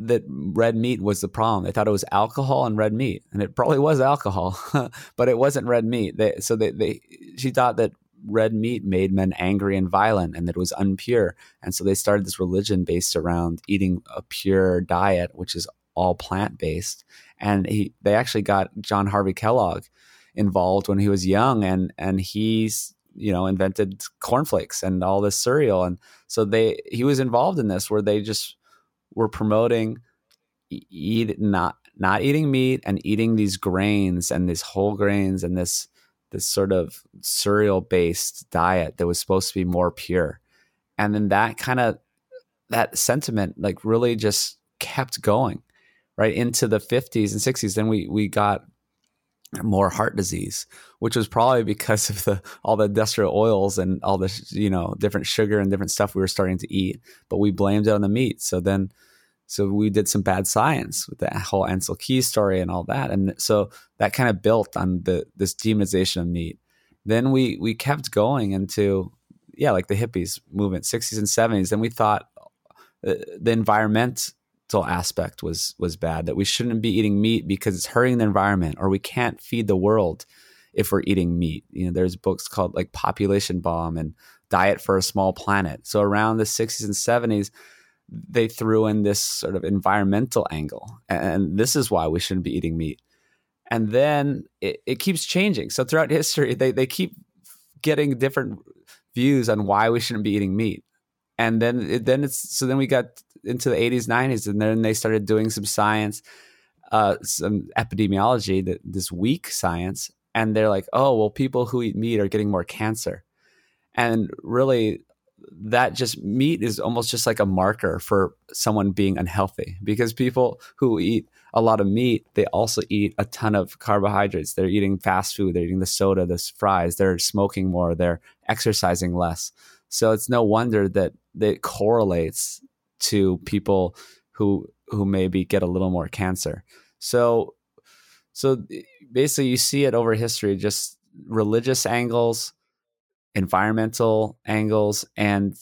that red meat was the problem. They thought it was alcohol and red meat, and it probably was alcohol, *laughs* but it wasn't red meat. They, so they, they, she thought that red meat made men angry and violent, and that it was unpure. And so they started this religion based around eating a pure diet, which is all plant based. And he, they actually got John Harvey Kellogg involved when he was young, and and he's you know invented cornflakes and all this cereal, and so they he was involved in this where they just we're promoting eat not not eating meat and eating these grains and these whole grains and this this sort of cereal based diet that was supposed to be more pure. And then that kind of that sentiment like really just kept going right into the 50s and 60s then we we got more heart disease which was probably because of the all the industrial oils and all the you know different sugar and different stuff we were starting to eat but we blamed it on the meat. So then so we did some bad science with the whole Ancel Keys story and all that. And so that kind of built on the this demonization of meat. Then we we kept going into yeah like the hippies movement 60s and 70s then we thought uh, the environment aspect was was bad that we shouldn't be eating meat because it's hurting the environment or we can't feed the world if we're eating meat. You know there's books called like population bomb and diet for a small planet. So around the 60s and 70s they threw in this sort of environmental angle and this is why we shouldn't be eating meat. And then it, it keeps changing. So throughout history they, they keep getting different views on why we shouldn't be eating meat and then then it's so then we got into the 80s 90s and then they started doing some science uh, some epidemiology that this weak science. And they're like oh well people who eat meat are getting more cancer. And really that just meat is almost just like a marker for someone being unhealthy because people who eat a lot of meat they also eat a ton of carbohydrates. They're eating fast food. They're eating the soda the fries. They're smoking more. They're exercising less. So it's no wonder that that correlates to people who who maybe get a little more cancer. So so basically you see it over history just religious angles, environmental angles and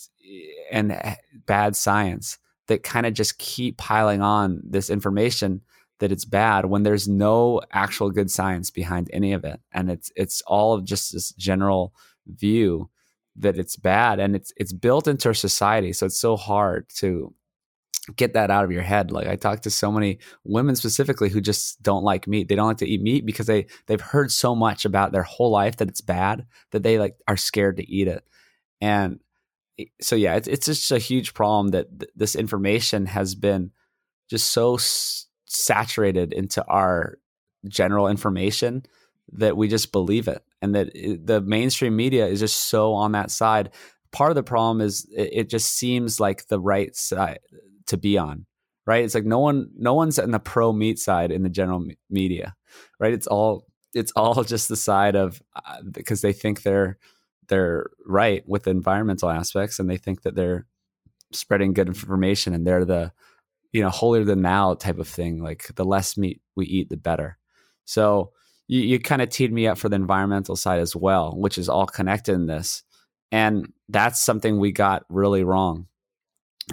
and bad science that kind of just keep piling on this information that it's bad when there's no actual good science behind any of it and it's it's all of just this general view that it's bad and it's it's built into our society so it's so hard to get that out of your head like i talk to so many women specifically who just don't like meat they don't like to eat meat because they they've heard so much about their whole life that it's bad that they like are scared to eat it and so yeah it's, it's just a huge problem that th- this information has been just so s- saturated into our general information that we just believe it and that it, the mainstream media is just so on that side. Part of the problem is it, it, just seems like the right side to be on right? It's like no one no one's in the pro meat side in the general media right? It's all it's all *laughs* just the side of uh, because they think they're they're right with the environmental aspects and they think that they're spreading good information and they're the you know holier than thou type of thing. Like the less meat we eat the better. So you, you kind of teed me up for the environmental side as well which is all connected in this and that's something we got really wrong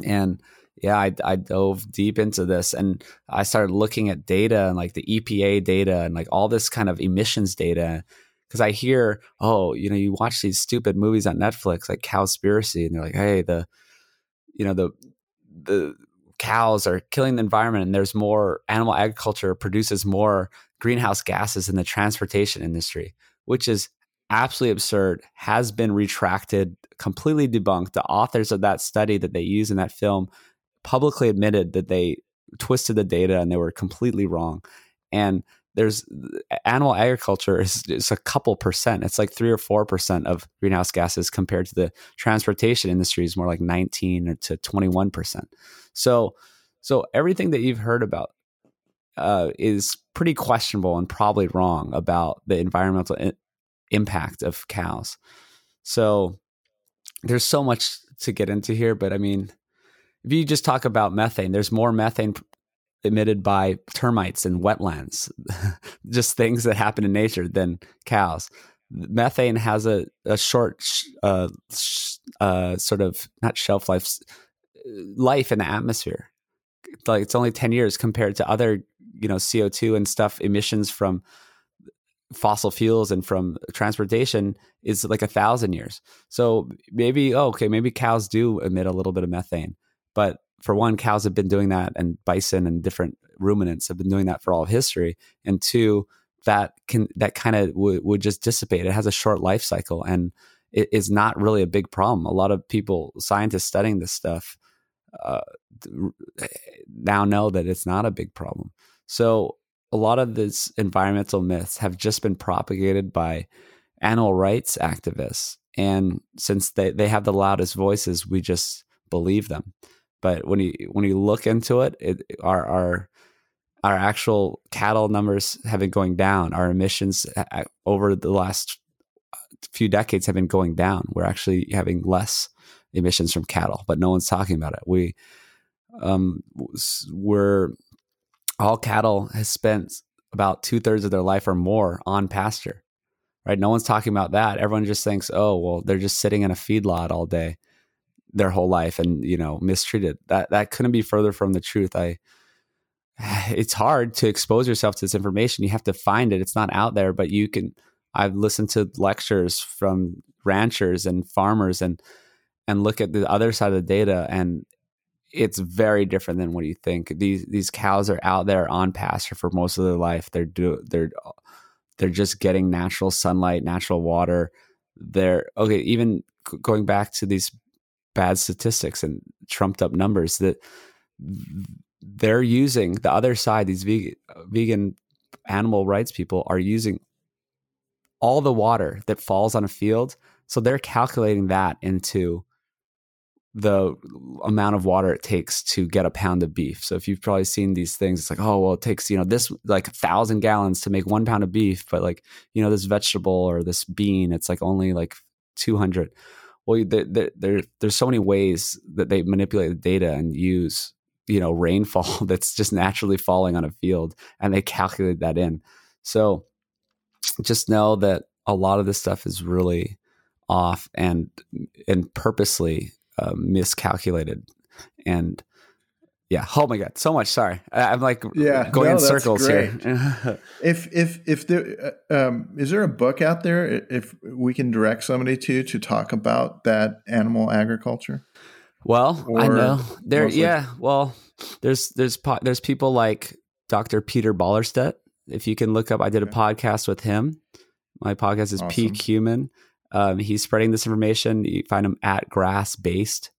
and yeah I, I dove deep into this and i started looking at data and like the epa data and like all this kind of emissions data because I hear, oh, you know, you watch these stupid movies on Netflix like Cowspiracy, and they're like, hey, the, you know, the the cows are killing the environment, and there's more animal agriculture produces more greenhouse gases in the transportation industry, which is absolutely absurd. Has been retracted, completely debunked. The authors of that study that they use in that film publicly admitted that they twisted the data and they were completely wrong. And there's animal agriculture is, is a couple percent. It's like three or four percent of greenhouse gases compared to the transportation industry is more like 19 to 21 percent. So, so everything that you've heard about uh, is pretty questionable and probably wrong about the environmental I- impact of cows. So, there's so much to get into here, but I mean, if you just talk about methane, there's more methane emitted by termites and wetlands, *laughs* just things that happen in nature than cows. Methane has a, a short, uh, uh, sort of not shelf life, life in the atmosphere. Like it's only 10 years compared to other, you know, CO2 and stuff emissions from fossil fuels and from transportation is like a thousand years. So maybe, oh, okay, maybe cows do emit a little bit of methane, but for one, cows have been doing that, and bison and different ruminants have been doing that for all of history. And two, that can that kind of w- would just dissipate. It has a short life cycle, and it is not really a big problem. A lot of people, scientists studying this stuff, uh, now know that it's not a big problem. So a lot of these environmental myths have just been propagated by animal rights activists, and since they they have the loudest voices, we just believe them. But when you when you look into it, it our our our actual cattle numbers have been going down. Our emissions uh, uh, over the last uh, few decades have been going down. We're actually having less emissions from cattle, but no one's talking about it. We um we're all cattle has spent about two thirds of their life or more on pasture. Right? No one's talking about that. Everyone just thinks, oh, well, they're just sitting in a feedlot all day their whole life and you know mistreated that that couldn't be further from the truth i *sighs* it's hard to expose yourself to this information you have to find it it's not out there but you can i've listened to lectures from ranchers and farmers and and look at the other side of the data and it's very different than what you think. These these cows are out there on pasture for most of their life. They're do they're they're just getting natural sunlight natural water. They're okay even going back to these bad statistics and trumped up numbers that they're using the other side these vegan, vegan animal rights people are using all the water that falls on a field. So they're calculating that into the amount of water it takes to get a pound of beef. So if you've probably seen these things, it's like, oh well, it takes you know this like a thousand gallons to make one pound of beef, but like you know this vegetable or this bean, it's like only like two hundred well there, there, there's so many ways that they manipulate the data and use you know rainfall *laughs* that's just naturally falling on a field and they calculate that in so just know that a lot of this stuff is really off and and purposely uh, miscalculated. And yeah oh my god so much sorry. I, am like yeah going no, in circles here. *laughs* if if if there uh, um, is there a book out there if we can direct somebody to to talk about that animal agriculture? Well or i know. There mostly? yeah well there's there's there's people like dr peter ballerstedt. If you can look up i did a podcast with him. My podcast is awesome. peak human um, he's spreading this information. You find him at Grass Based.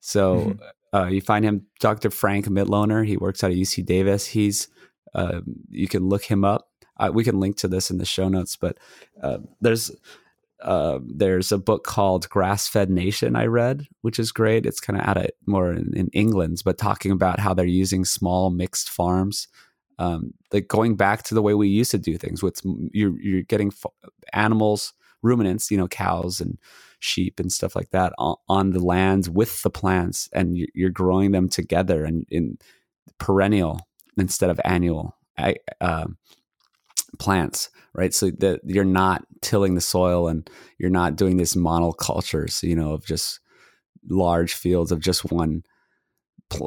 So mm-hmm. uh, you find him, Dr. Frank Mitloehner. He works out of UC Davis. He's uh, you can look him up. Uh, we can link to this in the show notes. But uh, there's uh, there's a book called Grass Fed Nation I read, which is great. It's kind of out of more in, in, England, but talking about how they're using small mixed farms. Um, like going back to the way we used to do things with you're, you're getting f- animals ruminants, you know, cows and sheep and stuff like that on, the lands with the plants, and you're, you're growing them together and in perennial instead of annual uh, plants, right? So that you're not tilling the soil and you're not doing this monocultures, you know, of just large fields of just one,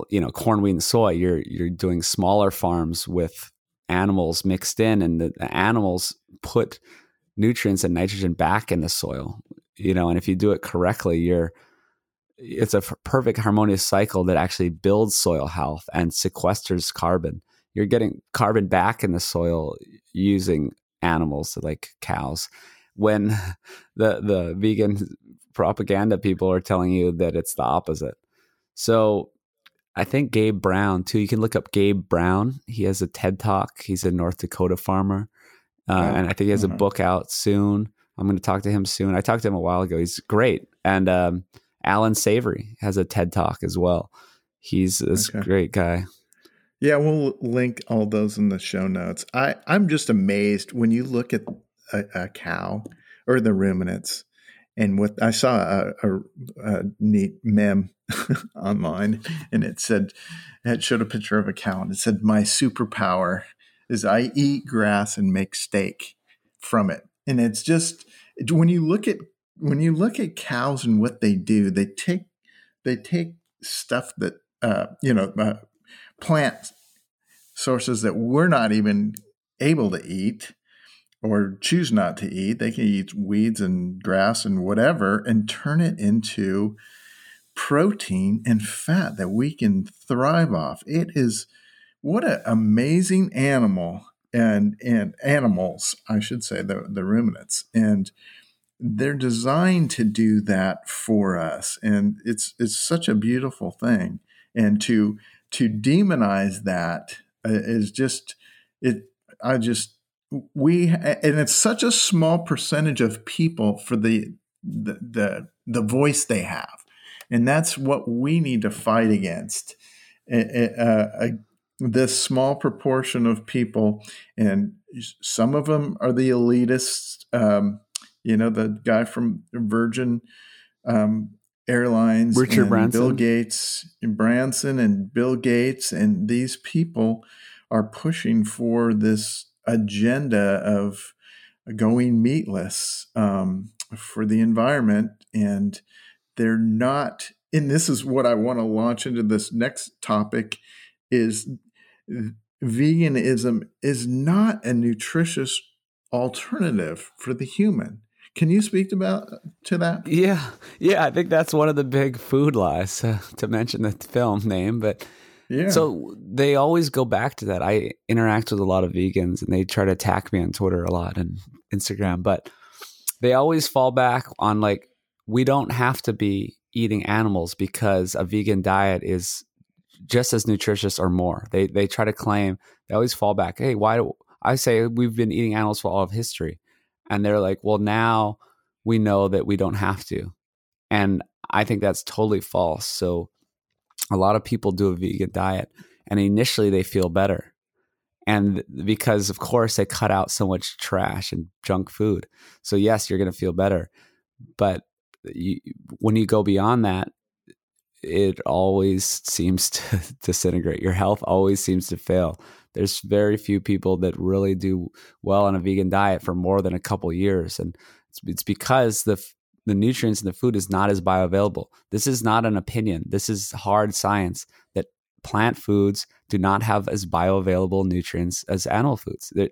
you know, corn, wheat, and soy. You're you're doing smaller farms with animals mixed in, and the animals put nutrients and nitrogen back in the soil you know and if you do it correctly you're it's a perfect harmonious cycle that actually builds soil health and sequesters carbon you're getting carbon back in the soil using animals like cows when *laughs* the the vegan propaganda people are telling you that it's the opposite so I think Gabe Brown too. You can look up Gabe Brown. He has a TED Talk. He's a North Dakota farmer, uh, and I think he has a mm-hmm. book out soon. I'm going to talk to him soon. I talked to him a while ago. He's great. And um, Allan Savory has a TED Talk as well. He's this okay. great guy. Yeah, we'll link all those in the show notes. I, I'm just amazed when you look at a, a cow or the ruminants. And what I saw a, a, a neat meme *laughs* online, and it said, it showed a picture of a cow, and it said, "My superpower is I eat grass and make steak from it. And it's just when you look at when you look at cows and what they do, they take they take stuff that uh, you know uh, plant sources that we're not even able to eat or choose not to eat. They can eat weeds and grass and whatever and turn it into protein and fat that we can thrive off. It is what an amazing animal and and animals, I should say, the, the ruminants. And they're designed to do that for us. And it's it's such a beautiful thing. And to to demonize that uh, just it I just we and it's such a small percentage of people for the the the, the voice they have and that's what we need to fight against uh, this small proportion of people, and some of them are the elitists. Um, you know, the guy from Virgin um, Airlines, Richard Branson, Bill Gates, and Branson, and Bill Gates, and these people are pushing for this agenda of going meatless um, for the environment, and they're not. And this is what I want to launch into this next topic: is veganism is not a nutritious alternative for the human. Can you speak about to that? Yeah, yeah. I think that's one of the big food lies uh, to mention the film name, but yeah. So they always go back to that. I interact with a lot of vegans, and they try to attack me on Twitter a lot and Instagram, but they always fall back on like we don't have to be eating animals because a vegan diet is just as nutritious or more. They they try to claim they always fall back. Hey, why do I say we've been eating animals for all of history? And they're like, well, now we know that we don't have to. And I think that's totally false. So a lot of people do a vegan diet and initially they feel better. And because of course they cut out so much trash and junk food. So yes, you're going to feel better. But you, when you go beyond that, it always seems *laughs* to disintegrate. Your health always seems to fail. There's very few people that really do well on a vegan diet for more than a couple years, and it's, it's because the the nutrients in the food is not as bioavailable. This is not an opinion. This is hard science that plant foods do not have as bioavailable nutrients as animal foods. There,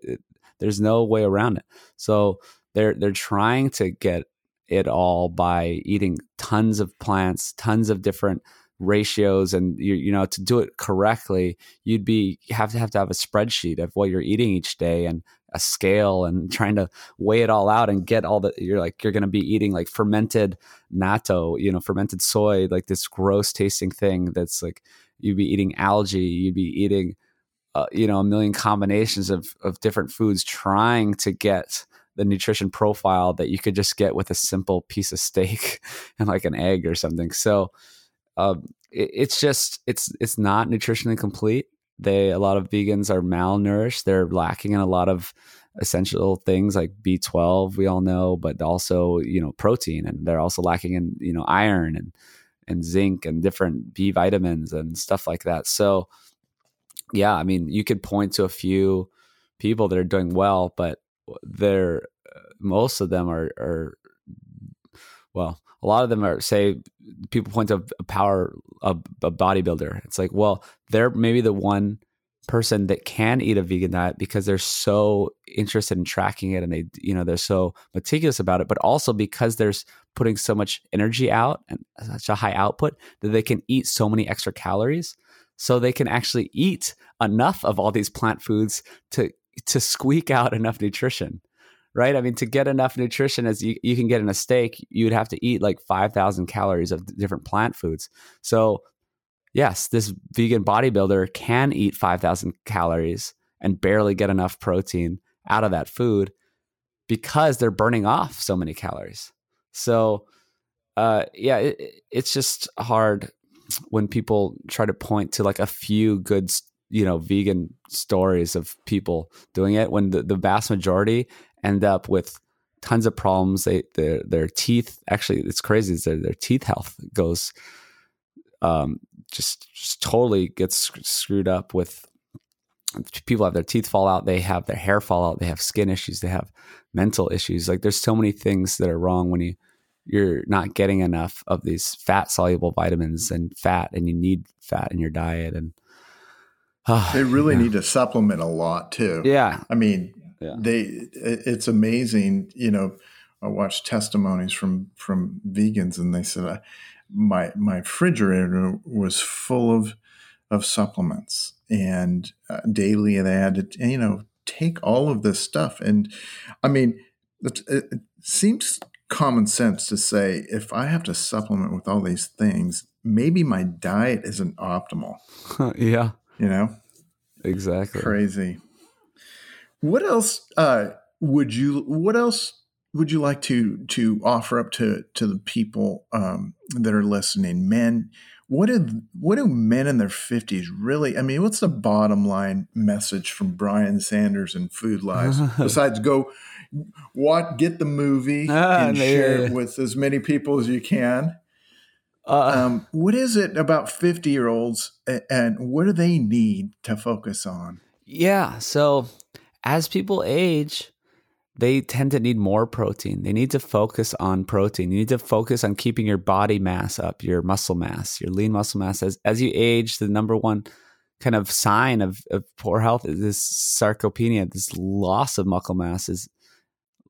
there's no way around it. So they're they're trying to get it all by eating tons of plants, tons of different ratios and you, you know to do it correctly you'd be have to have to have a spreadsheet of what you're eating each day and a scale and *laughs* trying to weigh it all out and get all the you're like you're going to be eating like fermented natto you know fermented soy like this gross tasting thing that's like you'd be eating algae you'd be eating uh, you know a million combinations of of different foods trying to get the nutrition profile that you could just get with a simple piece of steak *laughs* and like an egg or something. So um, it, it's just it's it's not nutritionally complete. They a lot of vegans are malnourished. They're lacking in a lot of essential things like B12 we all know, but also you know protein, and they're also lacking in you know iron and and zinc and different B vitamins and stuff like that. So yeah, I mean you could point to a few people that are doing well, but they're uh, most of them are are well a lot of them are say people point to a power a, a bodybuilder. It's like well they're maybe the one person that can eat a vegan diet because they're so interested in tracking it and they you know they're so meticulous about it but also because there's putting so much energy out and such a high output that they can eat so many extra calories. So they can actually eat enough of all these plant foods to to squeak out enough nutrition right? I mean, to get enough nutrition as you, you can get in a steak, you'd have to eat like 5,000 calories of different plant foods. So, yes, this vegan bodybuilder can eat 5,000 calories and barely get enough protein out of that food because they're burning off so many calories. So, uh, yeah, it, it's just hard when people try to point to like a few good you know vegan stories of people doing it when the, the vast majority end up with tons of problems. They their their teeth actually it's crazy. Their their teeth health goes um, just just totally gets screwed up with people have their teeth fall out, they have their hair fall out, they have skin issues, they have mental issues. Like there's so many things that are wrong when you you're not getting enough of these fat soluble vitamins and fat and you need fat in your diet and they really yeah. need to supplement a lot too. Yeah. I mean, yeah. they it's amazing you know i watched testimonies from from vegans and they said uh, my my refrigerator was full of of supplements and uh, daily they had to you know take all of this stuff and i mean it, it seems common sense to say if i have to supplement with all these things maybe my diet isn't optimal *laughs* yeah you know exactly crazy what else uh, would you? What else would you like to to offer up to to the people um, that are listening? Men, what do what do men in their fifties really? I mean, what's the bottom line message from Brian Sanders and Food Lies *laughs* besides go what get the movie ah, and share it with as many people as you can? Uh, um, what is it about 50 year olds and what do they need to focus on? Yeah. So as people age, they tend to need more protein. They need to focus on protein. You need to focus on keeping your body mass up, your muscle mass, your lean muscle mass. As, as you age, the number one kind of sign of, of poor health is this sarcopenia, this loss of muscle mass is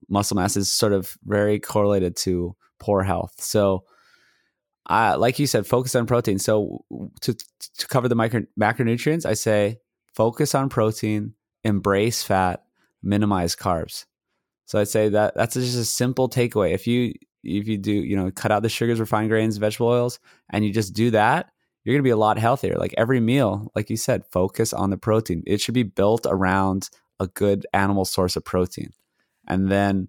muscle mass is sort of very correlated to poor health. So, uh, like you said, focus on protein. So to to cover the micro, macronutrients, I say focus on protein, embrace fat, minimize carbs. So I'd say that that's just a simple takeaway. If you if you do, you know, cut out the sugars, refined grains, vegetable oils, and you just do that, you're to be a lot healthier. Like every meal, like you said, focus on the protein. It should be built around a good animal source of protein. And then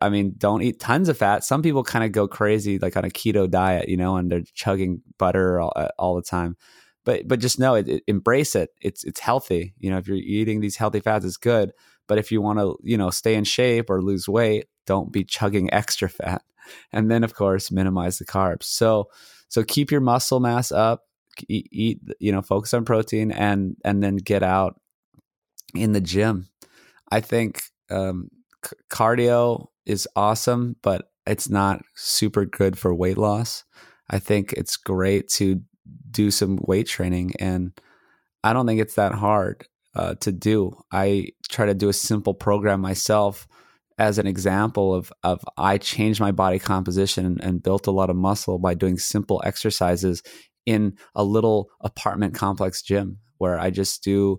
I mean, don't eat tons of fat. Some people kind of go crazy like on a keto diet, you know, and they're chugging butter all, all the time. But but just know it, it, embrace it. It's it's healthy. You know if you're eating these healthy fats it's good. But if you want to you know stay in shape or lose weight don't be chugging extra fat. *laughs* And then of course minimize the carbs. So So keep your muscle mass up, eat, eat you know, focus on protein and and then get out in the gym. I think um, c- cardio is awesome, but it's not super good for weight loss. I think it's great to do some weight training, and I don't think it's that hard uh, to do. I try to do a simple program myself as an example of of I changed my body composition and, and built a lot of muscle by doing simple exercises in a little apartment complex gym where I just do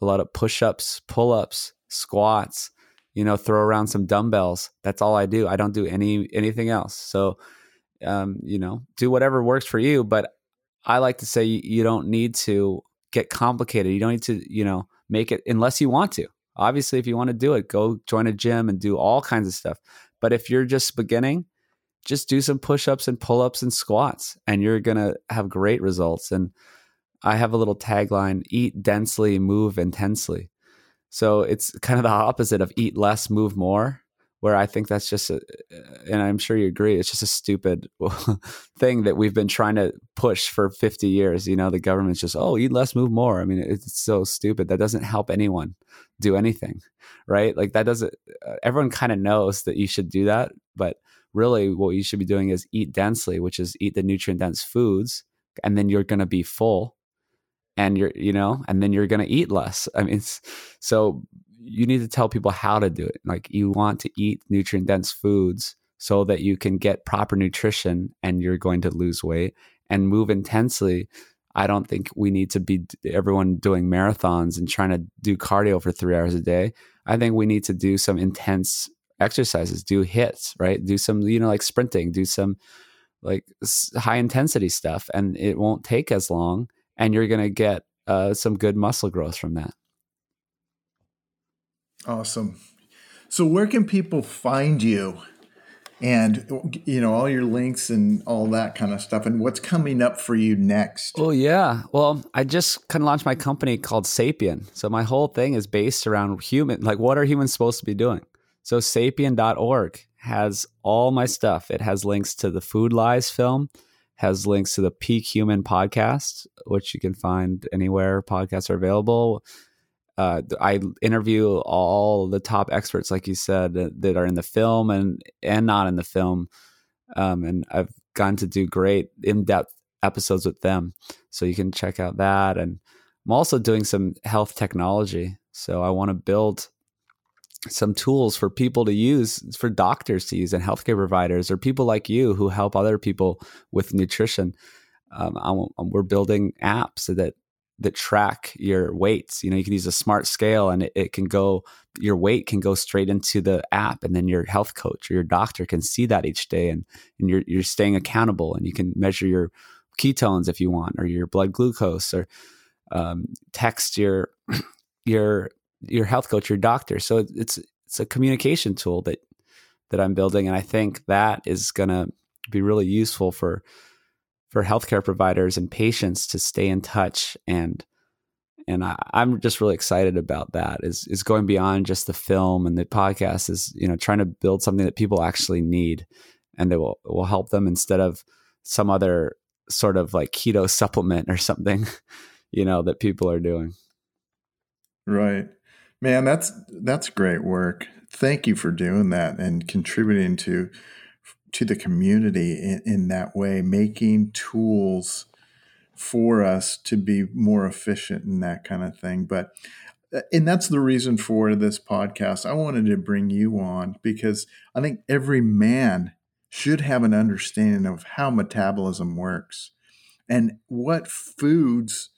a lot of push-ups, pull-ups, squats, you know, throw around some dumbbells. That's all I do. I don't do any anything else. So um, you know, do whatever works for you, but I like to say you don't need to get complicated. You don't need to, you know, make it unless you want to. Obviously, if you want to do it, go join a gym and do all kinds of stuff. But if you're just beginning, just do some push ups and pull ups and squats, and you're going to have great results. And I have a little tagline eat densely, move intensely. So it's kind of the opposite of eat less, move more where I think that's just a, and I'm sure you agree, it's just a stupid *laughs* thing that we've been trying to push for 50 years. You know, the government's just, oh, eat less, move more. I mean, it's so stupid. That doesn't help anyone do anything, right? Like that doesn't, uh, everyone kind of knows that you should do that. But really, what you should be doing is eat densely, which is eat the nutrient dense foods, and then you're going to be full and you're you know and then you're going to eat less i mean so you need to tell people how to do it. Like you want to eat nutrient dense foods so that you can get proper nutrition and you're going to lose weight and move intensely. I don't think we need to be everyone doing marathons and trying to do cardio for three hours a day. I think we need to do some intense exercises, do hits right? Do some, you know, like sprinting, do some like high intensity stuff, and it won't take as long. And you're going to get uh, some good muscle growth from that. Awesome. So, where can people find you? And you know all your links and all that kind of stuff, and what's coming up for you next? Oh yeah, well, I just kind of launched my company called Sapien. So my whole thing is based around human, like what are humans supposed to be doing? So sapien.org has all my stuff. It has links to the Food Lies film, has links to the Peak Human podcast, which you can find anywhere podcasts are available uh, I interview all the top experts, like you said, that are in the film and and not in the film, um, and I've gotten to do great in depth episodes with them. So you can check out that, and I'm also doing some health technology. So I want to build some tools for people to use, for doctors to use, and healthcare providers, or people like you who help other people with nutrition. Um, we're building apps that that track your weights. You know, you can use a smart scale and it, it, can go, your weight can go straight into the app and then your health coach or your doctor can see that each day and, and you're, you're staying accountable and you can measure your ketones if you want, or your blood glucose or um, text your, *clears throat* your, your health coach, your doctor. So it's, it's a communication tool that, that I'm building. And I think that is going to be really useful for, for healthcare providers and patients to stay in touch and and I, am just really excited about that is is going beyond just the film and the podcast is you know trying to build something that people actually need and that will will help them instead of some other sort of like keto supplement or something *laughs* you know that people are doing right man that's that's great work thank you for doing that and contributing to to the community in, in that way, making tools for us to be more efficient and that kind of thing. But uh, and that's the reason for this podcast. I wanted to bring you on because I think every man should have an understanding of how metabolism works and what foods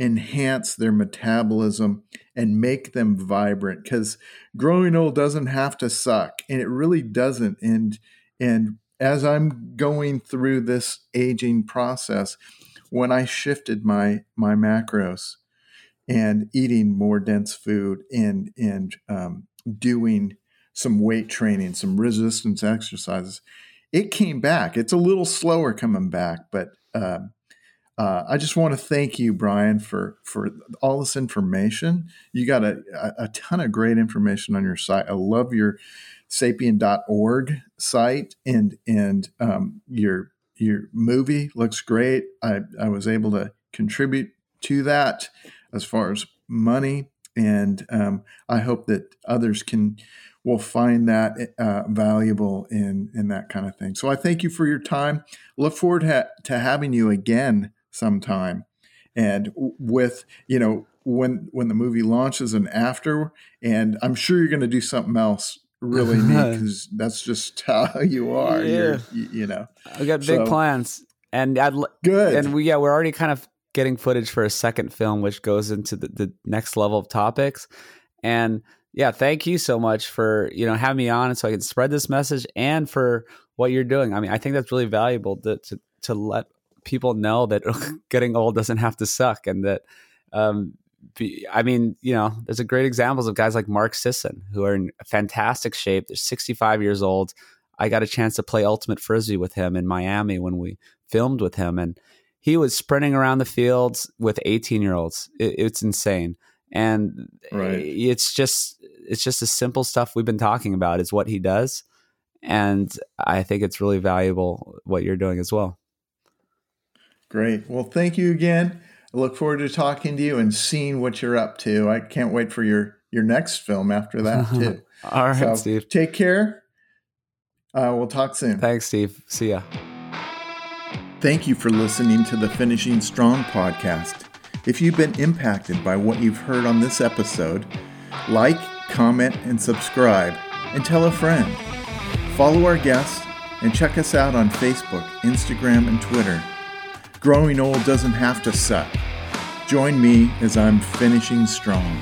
enhance their metabolism and make them vibrant because growing old doesn't have to suck and it really doesn't and and as I'm going through this aging process, when I shifted my my macros and eating more dense food and and um, doing some weight training, some resistance exercises, it came back. It's a little slower coming back, but uh, uh, I just want to thank you, Brian, for for all this information. You got a, a ton of great information on your site. I love your sapien.org site and and um, your your movie looks great. I, I was able to contribute to that as far as money, and um, I hope that others can will find that uh, valuable in in that kind of thing. So I thank you for your time. Look forward to, to having you again sometime, and with you know when when the movie launches and after, and I'm sure you're going to do something else really *laughs* neat because that's just *laughs* how you are. Yeah. You, you, know, I got big so, plans, and I'd good. And we yeah, we're already kind of getting footage for a second film, which goes into the, the next level of topics, and yeah, thank you so much for you know having me on, so I can spread this message and for what you're doing. I mean, I think that's really valuable to to, to let people know that *laughs* getting old doesn't have to suck, and that um, be, I mean, you know, there's a great examples of guys like Mark Sisson who are in fantastic shape. They're 65 years old. I got a chance to play ultimate frisbee with him in Miami when we filmed with him, and he was sprinting around the fields with 18 year olds. It, it's insane, and right. it's just it's just the simple stuff we've been talking about is what he does, and I think it's really valuable what you're doing as well. Great. Well, thank you again. I look forward to talking to you and seeing what you're up to. I can't wait for your your next film after that *laughs* too. All right, so Steve. Take care. Uh, we'll talk soon. Thanks, Steve. See ya. Thank you for listening to the Finishing Strong podcast. If you've been impacted by what you've heard on this episode, like, comment, and subscribe, and tell a friend. Follow our guests and check us out on Facebook, Instagram, and Twitter. Growing old doesn't have to suck. Join me as I'm finishing strong.